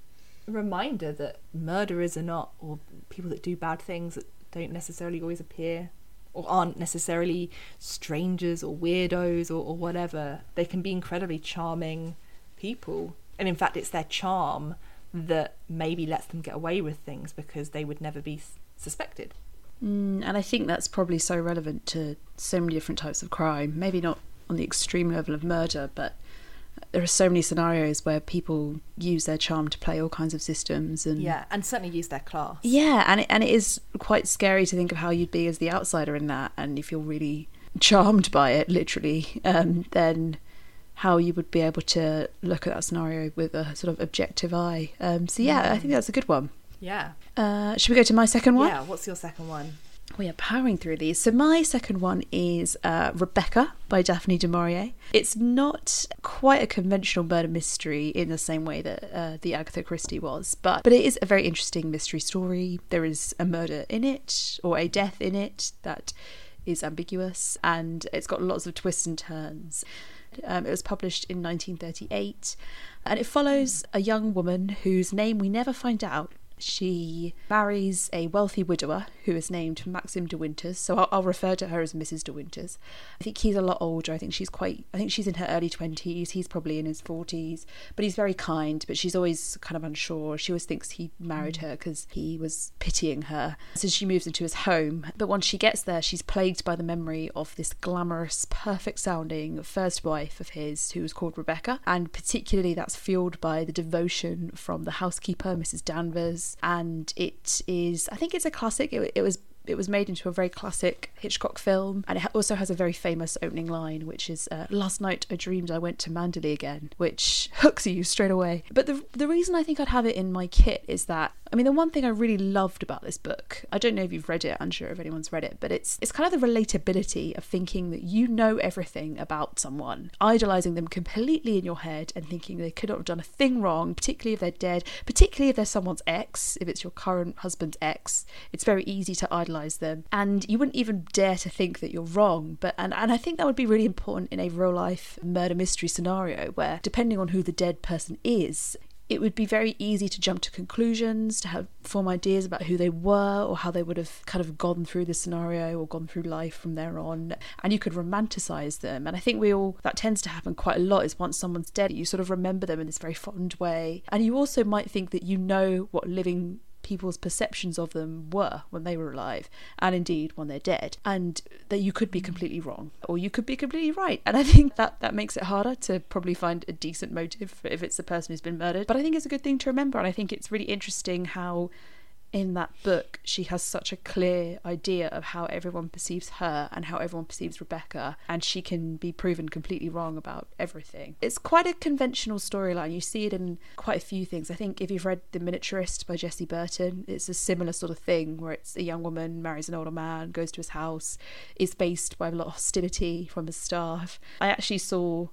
reminder that murderers are not, or people that do bad things that don't necessarily always appear or aren't necessarily strangers or weirdos or, or whatever. They can be incredibly charming people. And in fact, it's their charm that maybe lets them get away with things because they would never be suspected. Mm, and I think that's probably so relevant to so many different types of crime. Maybe not on the extreme level of murder, but there are so many scenarios where people use their charm to play all kinds of systems and yeah and certainly use their class yeah and it, and it is quite scary to think of how you'd be as the outsider in that and if you're really charmed by it literally um, then how you would be able to look at that scenario with a sort of objective eye um, so yeah mm. i think that's a good one yeah uh, should we go to my second one yeah what's your second one we are powering through these. So my second one is uh, Rebecca by Daphne du Maurier. It's not quite a conventional murder mystery in the same way that uh, the Agatha Christie was, but but it is a very interesting mystery story. There is a murder in it or a death in it that is ambiguous, and it's got lots of twists and turns. Um, it was published in 1938, and it follows a young woman whose name we never find out she marries a wealthy widower who is named Maxim de Winters. So I'll, I'll, refer to her as Mrs. de Winters. I think he's a lot older. I think she's quite, I think she's in her early 20s. He's probably in his 40s. But he's very kind, but she's always kind of unsure. She always thinks he married mm. her because he was pitying her. So she moves into his home. But once she gets there, she's plagued by the memory of this glamorous, perfect sounding first wife of his who was called Rebecca. And particularly that's fueled by the devotion from the housekeeper, Mrs. Danvers and it is I think it's a classic. It, it was it was made into a very classic Hitchcock film, and it also has a very famous opening line, which is uh, "Last night I dreamed I went to Manderley again," which hooks you straight away. But the the reason I think I'd have it in my kit is that I mean the one thing I really loved about this book, I don't know if you've read it, I'm sure if anyone's read it, but it's it's kind of the relatability of thinking that you know everything about someone, idolizing them completely in your head, and thinking they could not have done a thing wrong, particularly if they're dead, particularly if they're someone's ex, if it's your current husband's ex. It's very easy to idolize them and you wouldn't even dare to think that you're wrong but and, and i think that would be really important in a real life murder mystery scenario where depending on who the dead person is it would be very easy to jump to conclusions, to have form ideas about who they were or how they would have kind of gone through the scenario or gone through life from there on. And you could romanticize them. And I think we all, that tends to happen quite a lot is once someone's dead, you sort of remember them in this very fond way. And you also might think that you know what living people's perceptions of them were when they were alive and indeed when they're dead and that you could be mm. completely wrong or you could be completely right. And i think that that makes it harder to probably find a decent motive if it's the person who's been murdered. But i think it's a good thing to remember and i think it's really interesting how in that book, she has such a clear idea of how everyone perceives her and how everyone perceives Rebecca, and she can be proven completely wrong about everything. It's quite a conventional storyline. You see it in quite a few things. I think if you've read The Miniaturist by Jessie Burton, it's a similar sort of thing where it's a young woman marries an older man, goes to his house, is faced by a lot of hostility from his staff. I actually saw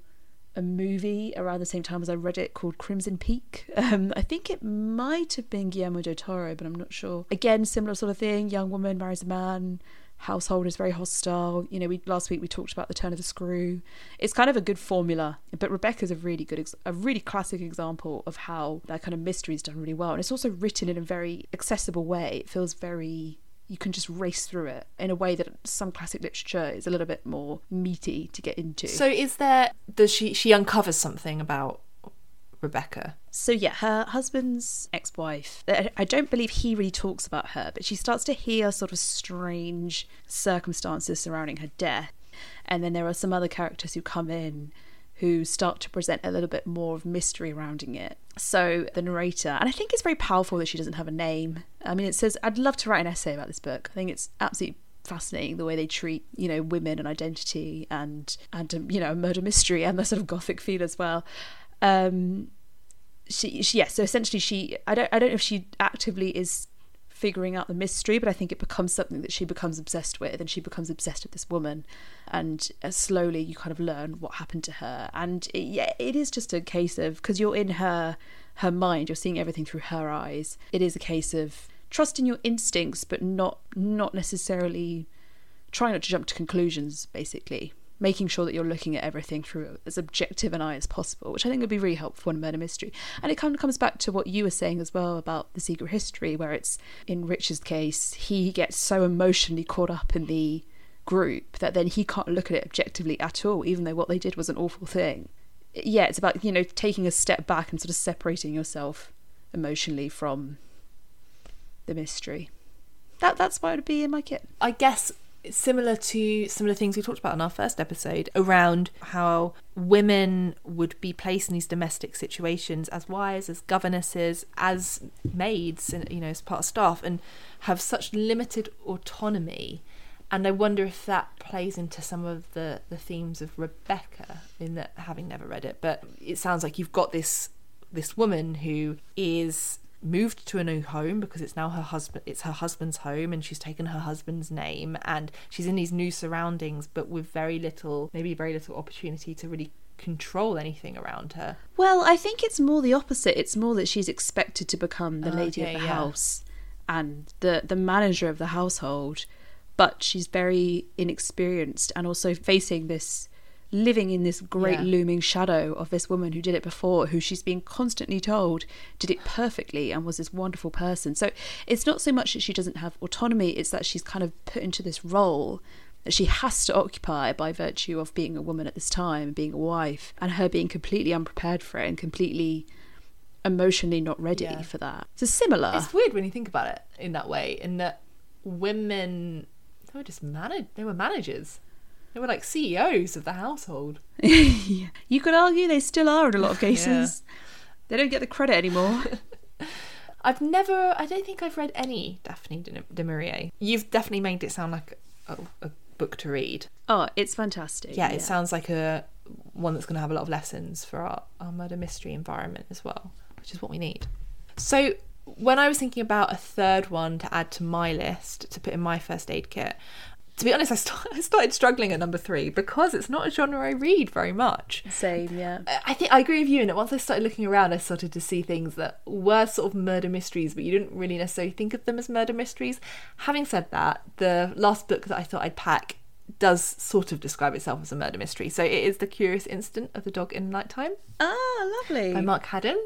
a movie around the same time as I read it called Crimson Peak. Um, I think it might have been Guillermo del Toro, but I'm not sure. Again, similar sort of thing. Young woman marries a man. Household is very hostile. You know, we last week we talked about the turn of the screw. It's kind of a good formula, but Rebecca's a really good, a really classic example of how that kind of mystery is done really well, and it's also written in a very accessible way. It feels very you can just race through it in a way that some classic literature is a little bit more meaty to get into. So is there does she she uncovers something about Rebecca? So yeah, her husband's ex-wife. I don't believe he really talks about her, but she starts to hear sort of strange circumstances surrounding her death. And then there are some other characters who come in who start to present a little bit more of mystery surrounding it. So the narrator, and I think it's very powerful that she doesn't have a name. I mean, it says, I'd love to write an essay about this book. I think it's absolutely fascinating the way they treat you know women and identity and and um, you know murder mystery and the sort of gothic feel as well um she, she yeah so essentially she i don't i don't know if she actively is figuring out the mystery, but I think it becomes something that she becomes obsessed with, and she becomes obsessed with this woman. And uh, slowly, you kind of learn what happened to her. And it, yeah, it is just a case of because you're in her her mind, you're seeing everything through her eyes. It is a case of trusting your instincts, but not not necessarily trying not to jump to conclusions, basically. Making sure that you're looking at everything through as objective an eye as possible, which I think would be really helpful in a murder mystery. And it kind of comes back to what you were saying as well about the secret history, where it's in Richard's case, he gets so emotionally caught up in the group that then he can't look at it objectively at all, even though what they did was an awful thing. Yeah, it's about, you know, taking a step back and sort of separating yourself emotionally from the mystery. That that's why it would be in my kit. I guess similar to similar things we talked about in our first episode around how women would be placed in these domestic situations as wives, as governesses, as maids, and you know, as part of staff, and have such limited autonomy. And I wonder if that plays into some of the, the themes of Rebecca in that having never read it. But it sounds like you've got this this woman who is moved to a new home because it's now her husband it's her husband's home and she's taken her husband's name and she's in these new surroundings but with very little maybe very little opportunity to really control anything around her Well, I think it's more the opposite. It's more that she's expected to become the oh, lady Okay, of the yeah. house and the the manager of the household, but she's very inexperienced and also facing this living in this great Yeah. looming shadow of this woman who did it before, who she's been constantly told did it perfectly and was this wonderful person. So it's not so much that she doesn't have autonomy, it's that she's kind of put into this role that she has to occupy by virtue of being a woman at this time, being a wife, and her being completely unprepared for it and completely emotionally not ready Yeah. for that. So similar. it's weird when you think about it in that way in that women they were just managed they were managers they were like ceos of the household Yeah. You could argue they still are in a lot of cases. They don't get the credit anymore. I've never, I don't think I've read any Daphne de, de Maurier. You've definitely made it sound like a, a book to read. oh, it's fantastic. Yeah, it sounds like a one that's going to have a lot of lessons for our, our murder mystery environment as well, which is what we need. So, when I was thinking about a third one to add to my list to put in my first aid kit, to be honest, I, st- I started struggling at number three because it's not a genre I read very much. Same, yeah. I think I agree with you in that once I started looking around, I started to see things that were sort of murder mysteries, but you didn't really necessarily think of them as murder mysteries. Having said that, the last book that I thought I'd pack does sort of describe itself as a murder mystery. So it is The Curious Incident of the Dog in Nighttime Ah, lovely. by Mark Haddon.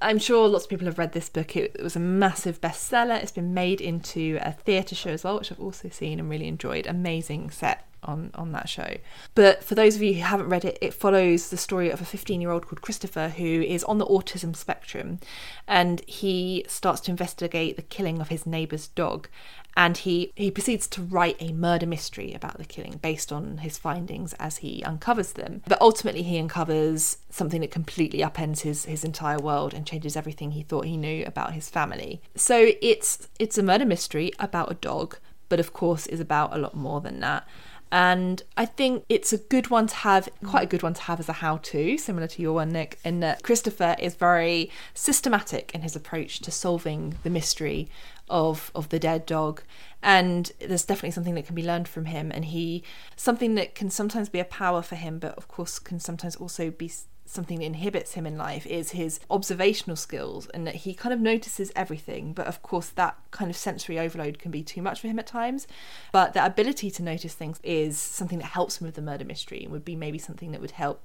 I'm sure lots of people have read this book. It, it was a massive bestseller. It's been made into a theatre show as well, which I've also seen and really enjoyed. Amazing set on on that show. But for those of you who haven't read it, it follows the story of a 15 year old called Christopher who is on the autism spectrum, and he starts to investigate the killing of his neighbour's dog. And he, he proceeds to write a murder mystery about the killing based on his findings as he uncovers them. But ultimately, he uncovers something that completely upends his, his entire world and changes everything he thought he knew about his family. So it's it's a murder mystery about a dog, but of course is about a lot more than that. And I think it's a good one to have, quite a good one to have as a how to, similar to your one, Nick, in that Christopher is very systematic in his approach to solving the mystery of of the dead dog. And there's definitely something that can be learned from him. And he something that can sometimes be a power for him but of course can sometimes also be something that inhibits him in life is his observational skills and that he kind of notices everything but of course that kind of sensory overload can be too much for him at times but the ability to notice things is something that helps him with the murder mystery and would be maybe something that would help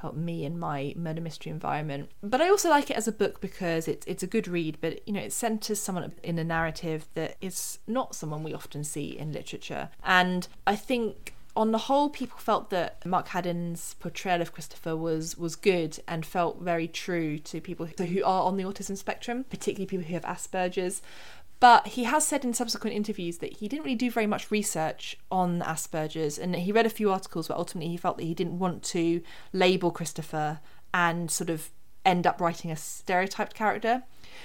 help me in my murder mystery environment. But I also like it as a book because it's it's a good read, but you know it centers someone in a narrative that is not someone we often see in literature. And I think on the whole, people felt that Mark Haddon's portrayal of Christopher was was good and felt very true to people who, who are on the autism spectrum, particularly people who have Asperger's. But he has said in subsequent interviews that he didn't really do very much research on Asperger's and he read a few articles, but ultimately he felt that he didn't want to label Christopher and sort of end up writing a stereotyped character.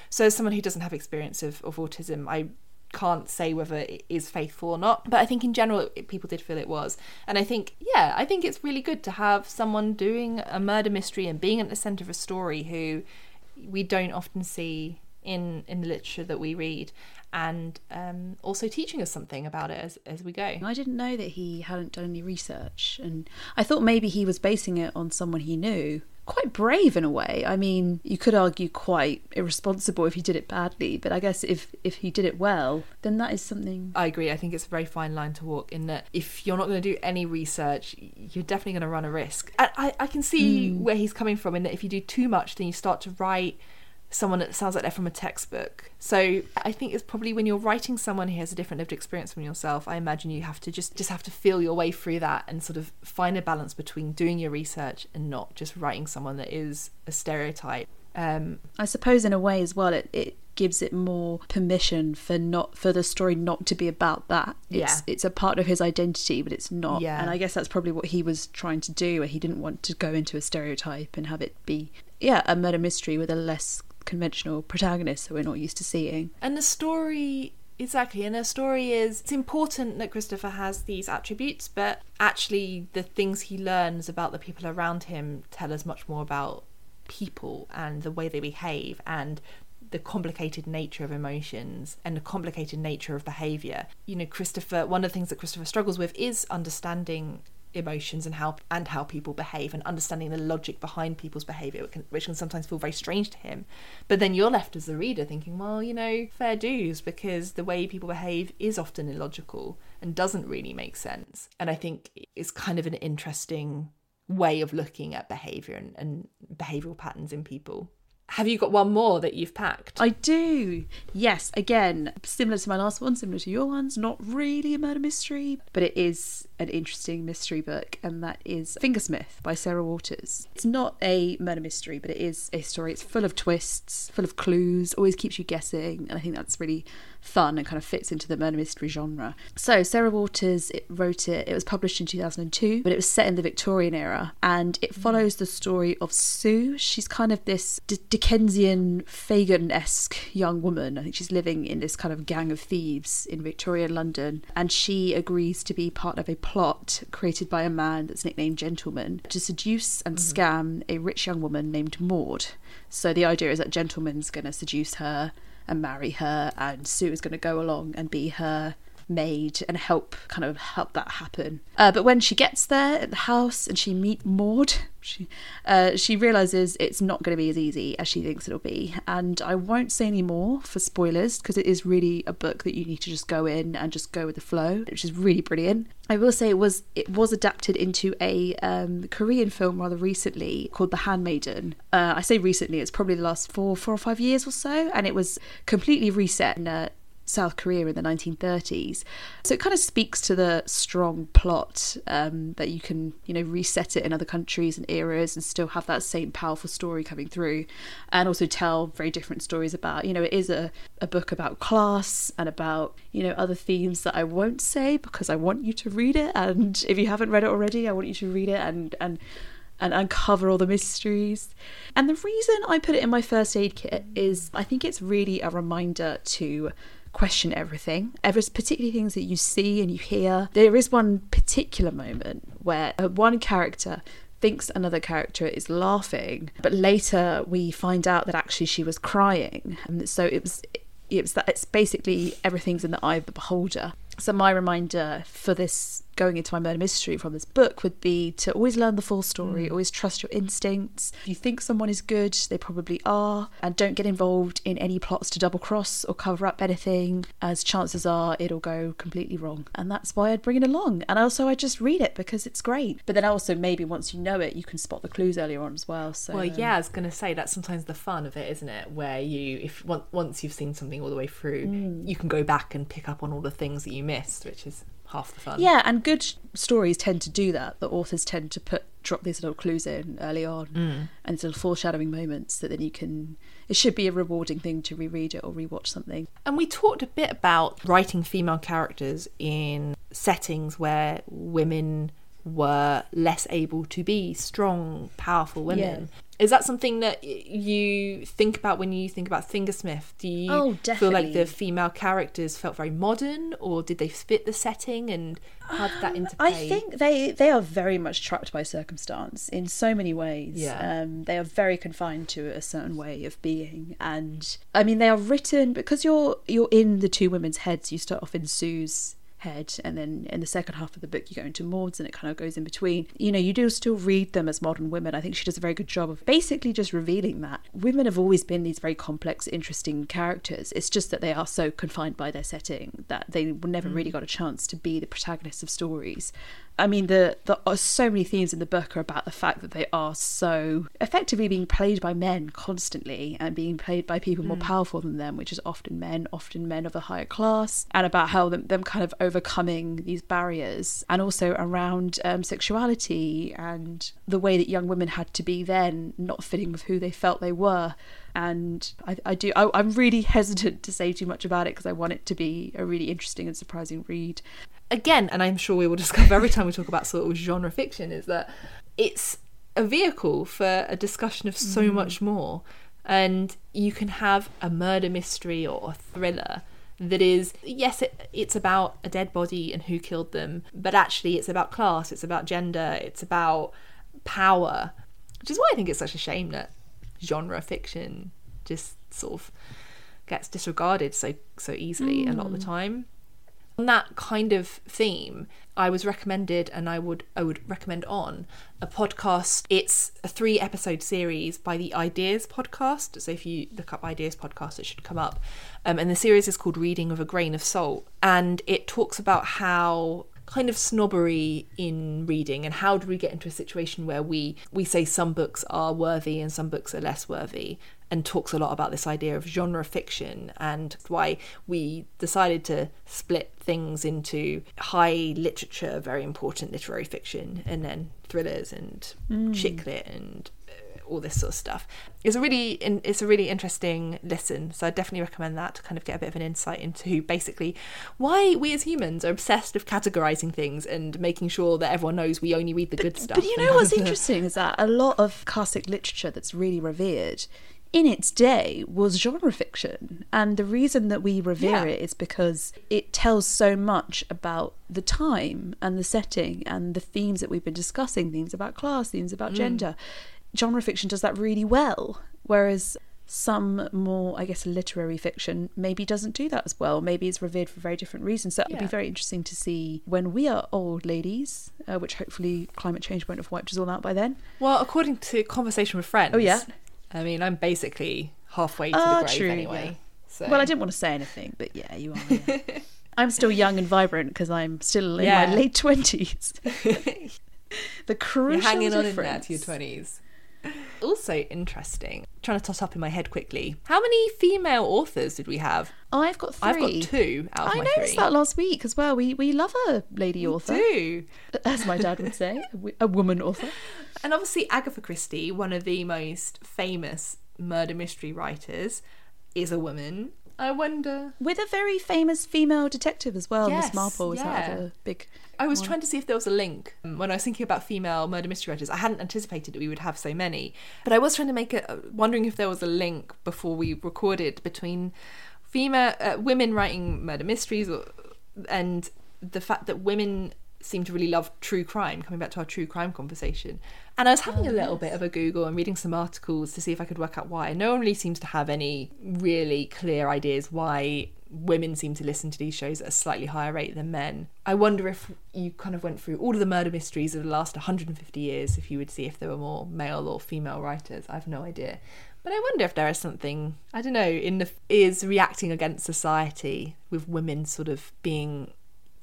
So, as someone who doesn't have experience of, of autism, I can't say whether it is faithful or not. But I think in general, it, people did feel it was. And I think, yeah, I think it's really good to have someone doing a murder mystery and being at the centre of a story who we don't often see in in the literature that we read and um, also teaching us something about it as, as we go. I didn't know that he hadn't done any research, and I thought maybe he was basing it on someone he knew. Quite brave in a way. I mean, you could argue quite irresponsible if he did it badly, but I guess if if he did it well, then that is something. I agree. I think it's a very fine line to walk in that if you're not going to do any research, you're definitely going to run a risk. And I, I can see Mm. where he's coming from in that if you do too much, then you start to write someone that sounds like they're from a textbook. So I think it's probably when you're writing someone who has a different lived experience from yourself, I imagine you have to just just have to feel your way through that and sort of find a balance between doing your research and not just writing someone that is a stereotype. Um, I suppose in a way as well, it, it gives it more permission for not for the story not to be about that. It's Yeah. it's a part of his identity, but it's not. Yeah. And I guess that's probably what he was trying to do. Where he didn't want to go into a stereotype and have it be yeah a murder mystery with a less conventional protagonists that we're not used to seeing. And the story, exactly, and the story is it's important that Christopher has these attributes, but actually, the things he learns about the people around him tell us much more about people and the way they behave and the complicated nature of emotions and the complicated nature of behavior. You know, Christopher, one of the things that Christopher struggles with is understanding emotions and how and how people behave and understanding the logic behind people's behavior which can, which can sometimes feel very strange to him. But then you're left as the reader thinking well you know fair dues because the way people behave is often illogical and doesn't really make sense. And i think it's kind of an interesting way of looking at behavior and, and behavioral patterns in people have you got one more that you've packed I do. Yes, again, similar to my last one, similar to your ones, not really a murder mystery, but it is an interesting mystery book, and that is Fingersmith by Sarah Waters. It's not a murder mystery, but it is a story. It's full of twists, full of clues, always keeps you guessing, and I think that's really fun and kind of fits into the murder mystery genre. So, Sarah Waters it wrote it, it was published in 2002, but it was set in the Victorian era, and it mm. follows the story of Sue. She's kind of this D- Dickensian Fagin esque young woman. I think she's living in this kind of gang of thieves in Victorian London, and she agrees to be part of a plot created by a man that's nicknamed Gentleman to seduce and mm. scam a rich young woman named Maud. So the idea is that Gentleman's going to seduce her and marry her, and Sue is going to go along and be her maid and help kind of help that happen. Uh, but when she gets there at the house and she meet Maud, she uh, she realizes it's not going to be as easy as she thinks it'll be. And I won't say any more for spoilers because it is really a book that you need to just go in and just go with the flow, which is really brilliant. I will say it was it was adapted into a um, Korean film rather recently called The Handmaiden. Uh, I say recently; it's probably the last four four or five years or so, and it was completely reset South Korea in the 1930s. So it kind of speaks to the strong plot um, that you can, you know, reset it in other countries and eras and still have that same powerful story coming through, and also tell very different stories about, you know, it is a, a book about class and about, you know, other themes that I won't say because I want you to read it. And if you haven't read it already, I want you to read it and and and uncover all the mysteries. And the reason I put it in my first aid kit is I think it's really a reminder to question everything, ever particularly things that you see and you hear. There is one particular moment where uh, one character thinks another character is laughing, but later we find out that actually she was crying. And so it was it was that it's basically everything's in the eye of the beholder. So my reminder for this going into my murder mystery from this book would be to always learn the full story, always trust your instincts. If you think someone is good, they probably are, and don't get involved in any plots to double cross or cover up anything, as chances are it'll go completely wrong. And that's why I'd bring it along. And also I just read it because it's great. But then also maybe once you know it, you can spot the clues earlier on as well. So Well, yeah, I was going to say that's sometimes the fun of it, isn't it? Where you, if once you've seen something all the way through, Mm. you can go back and pick up on all the things that you missed, which is half the fun. Yeah, and good stories tend to do that. The authors tend to put drop these little clues in early on Mm. and little foreshadowing moments that then you can. It should be a rewarding thing to reread it or rewatch something. And we talked a bit about writing female characters in settings where women were less able to be strong, powerful women. Is that something that you think about when you think about Fingersmith? Do you Oh, feel like the female characters felt very modern, or did they fit the setting, and how did that interplay? I think they they are very much trapped by circumstance in so many ways. Yeah. Um, they are very confined to a certain way of being, and I mean they are written because you're you're in the two women's heads. You start off in Sue's head, and then in the second half of the book you go into Maud's, and it kind of goes in between. You know, you do still read them as modern women. I think she does a very good job of basically just revealing that women have always been these very complex, interesting characters. It's just that they are so confined by their setting that they never mm. really got a chance to be the protagonists of stories. I mean, the the uh, so many themes in the book are about the fact that they are so effectively being played by men constantly and being played by people more powerful than them, which is often men, often men of a higher class, and about how them, them kind of overcoming these barriers, and also around um, sexuality and the way that young women had to be then, not fitting with who they felt they were. And I, I do. I, I'm really hesitant to say too much about it because I want it to be a really interesting and surprising read. Again, and I'm sure we will discover every time we talk about sort of genre fiction, is that it's a vehicle for a discussion of so mm. much more. And you can have a murder mystery or a thriller that is, yes, it, it's about a dead body and who killed them, but actually it's about class, it's about gender, it's about power, which is why I think it's such a shame that genre fiction just sort of gets disregarded so so easily a lot of the mm. time on that kind of theme i was recommended and i would i would recommend on a podcast. It's a three episode series by the ideas podcast. So if you look up ideas podcast it should come up. Um, and the series is called reading of a grain of salt. And it talks about how kind of snobbery in reading and how do we get into a situation where we we say some books are worthy and some books are less worthy and talks a lot about this idea of genre fiction and why we decided to split things into high literature very important literary fiction and then thrillers and chick lit and uh, all this sort of stuff. It's a really it's a really interesting listen, so I definitely recommend that to kind of get a bit of an insight into basically why we as humans are obsessed with categorizing things and making sure that everyone knows we only read the good stuff. But you know what's interesting is that a lot of classic literature that's really revered in its day was genre fiction. And the reason that we revere Yeah. it is because it tells so much about the time and the setting and the themes that we've been discussing themes about class, themes about Mm. gender. Genre fiction does that really well. Whereas some more, I guess, literary fiction maybe doesn't do that as well. Maybe it's revered for very different reasons. So it would be very interesting to see when we are old ladies, uh, which hopefully climate change won't have wiped us all out by then. Well, according to conversation with friends. Oh, yeah? I mean, I'm basically halfway to Ah, the grave true, anyway. yeah. So. Well, I didn't want to say anything, but yeah, you are. yeah. I'm still young and vibrant because I'm still in Yeah. my late twenties. the crucial You're hanging on in difference. there to your twenties. Also interesting. Trying to toss up in my head quickly. How many female authors did we have? I've got 3 I've got two out of I my noticed three. that last week as well. We we love a lady author, Two. as my dad would say, a woman author. And obviously, Agatha Christie, one of the most famous murder mystery writers, is a woman. I wonder. with a very famous female detective as well. Yes, Miss Marple that yeah. other big. I was one. trying to see if there was a link Um, when I was thinking about female murder mystery writers. I hadn't anticipated that we would have so many, but I was trying to make a wondering if there was a link before we recorded between female uh, women writing murder mysteries or, and the fact that women seem to really love true crime. Coming back to our true crime conversation, and I was having a oh, little bit of a Google and reading some articles to see if I could work out why. No one really seems to have any really clear ideas why women seem to listen to these shows at a slightly higher rate than men. I wonder if you kind of went through all of the murder mysteries of the last 150 years, if you would see if there were more male or female writers. I have no idea. But I wonder if there is something, I don't know, in the is reacting against society with women sort of being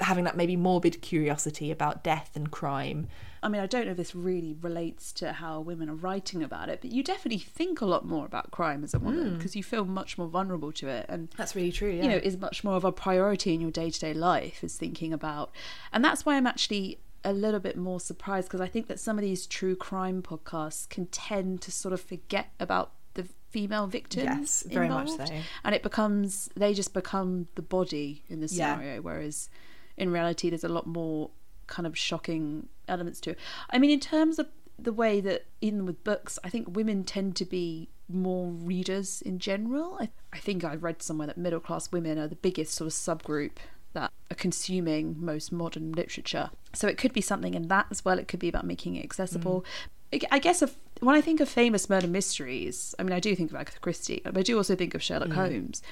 having that maybe morbid curiosity about death and crime. I mean, I don't know if this really relates to how women are writing about it, but you definitely think a lot more about crime as a woman hmm. because you feel much more vulnerable to it, and That's really true, yeah. you know is much more of a priority in your day to day life is thinking about, and that's why I'm actually a little bit more surprised because I think that some of these true crime podcasts can tend to sort of forget about the female victims Yes, very much so. and it becomes they just become the body in the Yeah. scenario, whereas in reality there's a lot more kind of shocking elements to it. I mean, in terms of the way that even with books, I think women tend to be more readers in general. I, I think I read somewhere that middle class women are the biggest sort of subgroup that are consuming most modern literature. So it could be something in that as well. It could be about making it accessible. Mm. I guess if, when I think of famous murder mysteries, I mean, I do think of Agatha Christie, but I do also think of Sherlock mm. Holmes.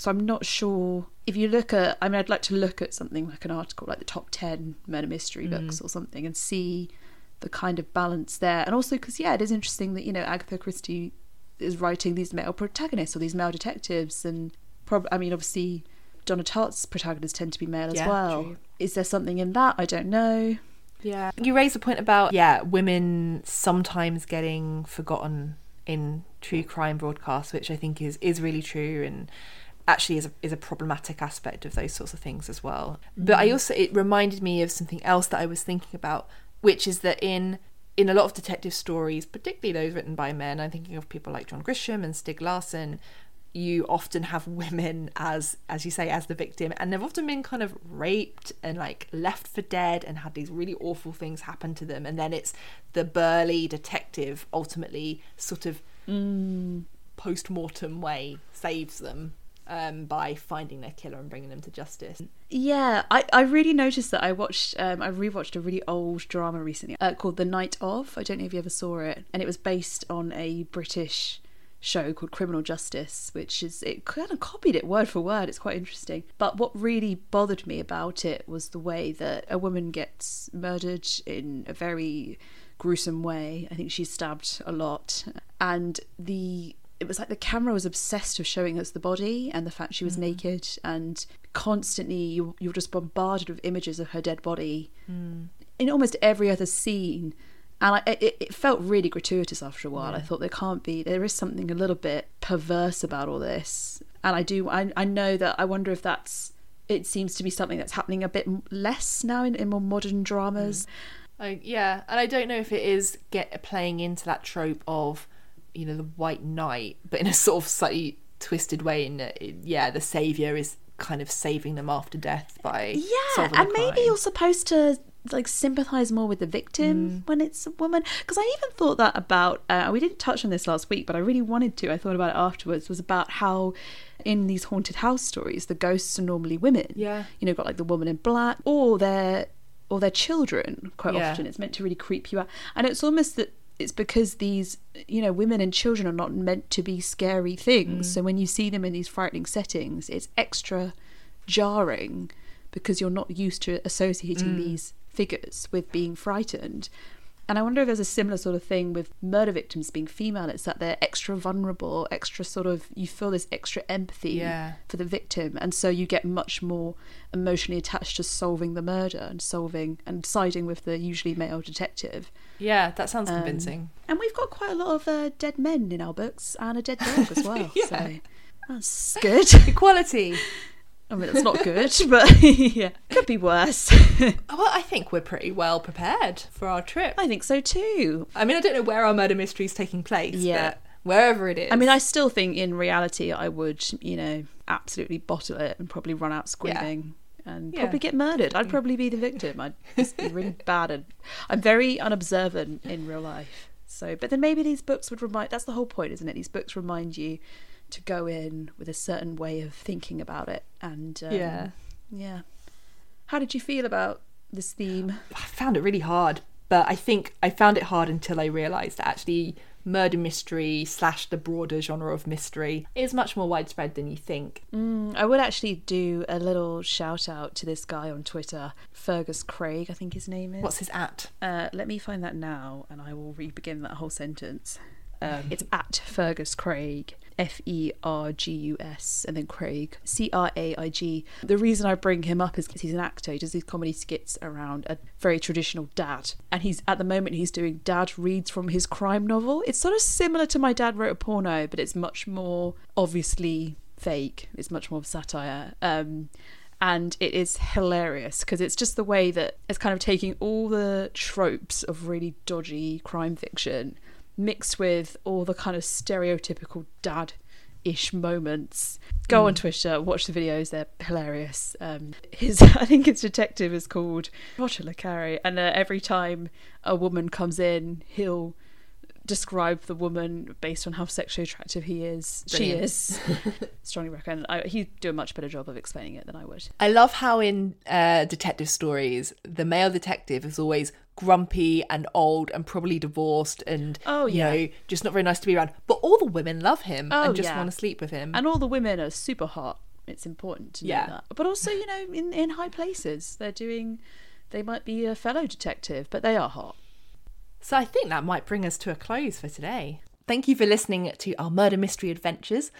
So I'm not sure if you look at. I mean, I'd like to look at something like an article, like the top ten murder mystery mm. books or something, and see the kind of balance there. And also because yeah, it is interesting that you know Agatha Christie is writing these male protagonists or these male detectives, and prob- I mean, obviously Donna Tartt's protagonists tend to be male as well. True. Is there something in that? I don't know. Yeah. You raise a point about, yeah, women sometimes getting forgotten in true crime broadcasts, which I think is, is really true and actually is a, is a problematic aspect of those sorts of things as well. But I mm. also, it reminded me of something else that I was thinking about, which is that in in a lot of detective stories, particularly those written by men, I'm thinking of people like John Grisham and Stieg Larsson, you often have women as as you say as the victim and they've often been kind of raped and like left for dead and had these really awful things happen to them and then it's the burly detective ultimately sort of mm, post-mortem way saves them um, by finding their killer and bringing them to justice. Yeah, I, I really noticed that I watched, um, I rewatched a really old drama recently uh, called The Night of. I don't know if you ever saw it. And it was based on a British show called Criminal Justice, which is it kind of copied it word for word. It's quite interesting. But what really bothered me about it was the way that a woman gets murdered in a very gruesome way. I think she's stabbed a lot, and the it was like the camera was obsessed with showing us the body and the fact she was mm. naked and constantly you, you're just bombarded with images of her dead body mm. in almost every other scene and I, it, it, felt really gratuitous after a while. Yeah. I thought there can't be, there is something a little bit perverse about all this, and I do, I, I know that I wonder if that's, it seems to be something that's happening a bit less now in, in more modern dramas. Mm. I, yeah, and I don't know if it is get playing into that trope of, you know, the white knight, but in a sort of slightly twisted way. In that, yeah, the savior is kind of saving them after death by yeah, and maybe you're supposed to like sympathize more with the victim mm. when it's a woman because i even thought that about uh, we didn't touch on this last week but i really wanted to i thought about it afterwards was about how in these haunted house stories the ghosts are normally women yeah you know got like the woman in black or their or their children quite yeah. often it's meant to really creep you out and it's almost that it's because these you know women and children are not meant to be scary things mm. so when you see them in these frightening settings it's extra jarring because you're not used to associating mm. these figures with being frightened. And I wonder if there's a similar sort of thing with murder victims being female. It's that they're extra vulnerable, extra sort of, you feel this extra empathy yeah. for the victim. And so you get much more emotionally attached to solving the murder and solving and siding with the usually male detective. Yeah, that sounds um, convincing. And we've got quite a lot of uh, dead men in our books and a dead dog as well. yeah. So that's good. Equality. I mean, it's not good, but yeah, could be worse. Oh, well, I think we're pretty well prepared for our trip. I think so too. I mean, I don't know where our murder mystery is taking place, yeah. wherever it is. I mean, I still think in reality, I would, you know, absolutely bottle it and probably run out screaming. Yeah. And yeah. probably get murdered. I'd mm. probably be the victim. I'd just be really bad. And I'm very unobservant in real life. So, but then maybe these books would remind. That's the whole point, isn't it? These books remind you to go in with a certain way of thinking about it and um, yeah yeah how did you feel about this theme i found it really hard but i think i found it hard until i realized that actually murder mystery slash the broader genre of mystery is much more widespread than you think. Mm, I would actually do a little shout out to this guy on Twitter, Fergus Craig, I think his name is. What's his at? Uh, let me find that now and I will re begin that whole sentence. Um, it's at Fergus Craig. F E R G U S, and then Craig, C R A I G. The reason I bring him up is because he's an actor. He does these comedy skits around a very traditional dad. And he's, at the moment, he's doing dad reads from his crime novel. It's sort of similar to My Dad Wrote a Porno, but it's much more obviously fake. It's much more of satire. Um, and it is hilarious because it's just the way that it's kind of taking all the tropes of really dodgy crime fiction mixed with all the kind of stereotypical dad ish moments. Go on Twitter, watch the videos; they're hilarious. Um, his, I think his detective is called Roger LeCarrie, and uh, every time a woman comes in, he'll describe the woman based on how sexually attractive he is. Brilliant. She is. Strongly recommend. I, he'd do a much better job of explaining it than I would. I love how in uh, detective stories, the male detective is always grumpy and old and probably divorced and Oh, you yeah. know just not very nice to be around. But all the women love him Oh, and just yeah. want to sleep with him. And all the women are super hot. It's important to know Yeah. that. But also, you know, in, in high places, they're doing. They might be a fellow detective, but they are hot. So I think that might bring us to a close for today. Thank you for listening to our murder mystery adventures.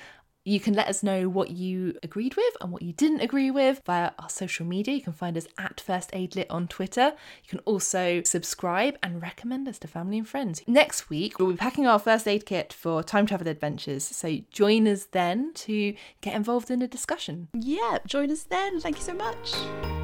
You can let us know what you agreed with and what you didn't agree with via our social media. You can find us at First Aid Lit on Twitter. You can also subscribe and recommend us to family and friends. Next week, we'll be packing our first aid kit for time travel adventures. So join us then to get involved in a discussion. Yeah, join us then. Thank you so much.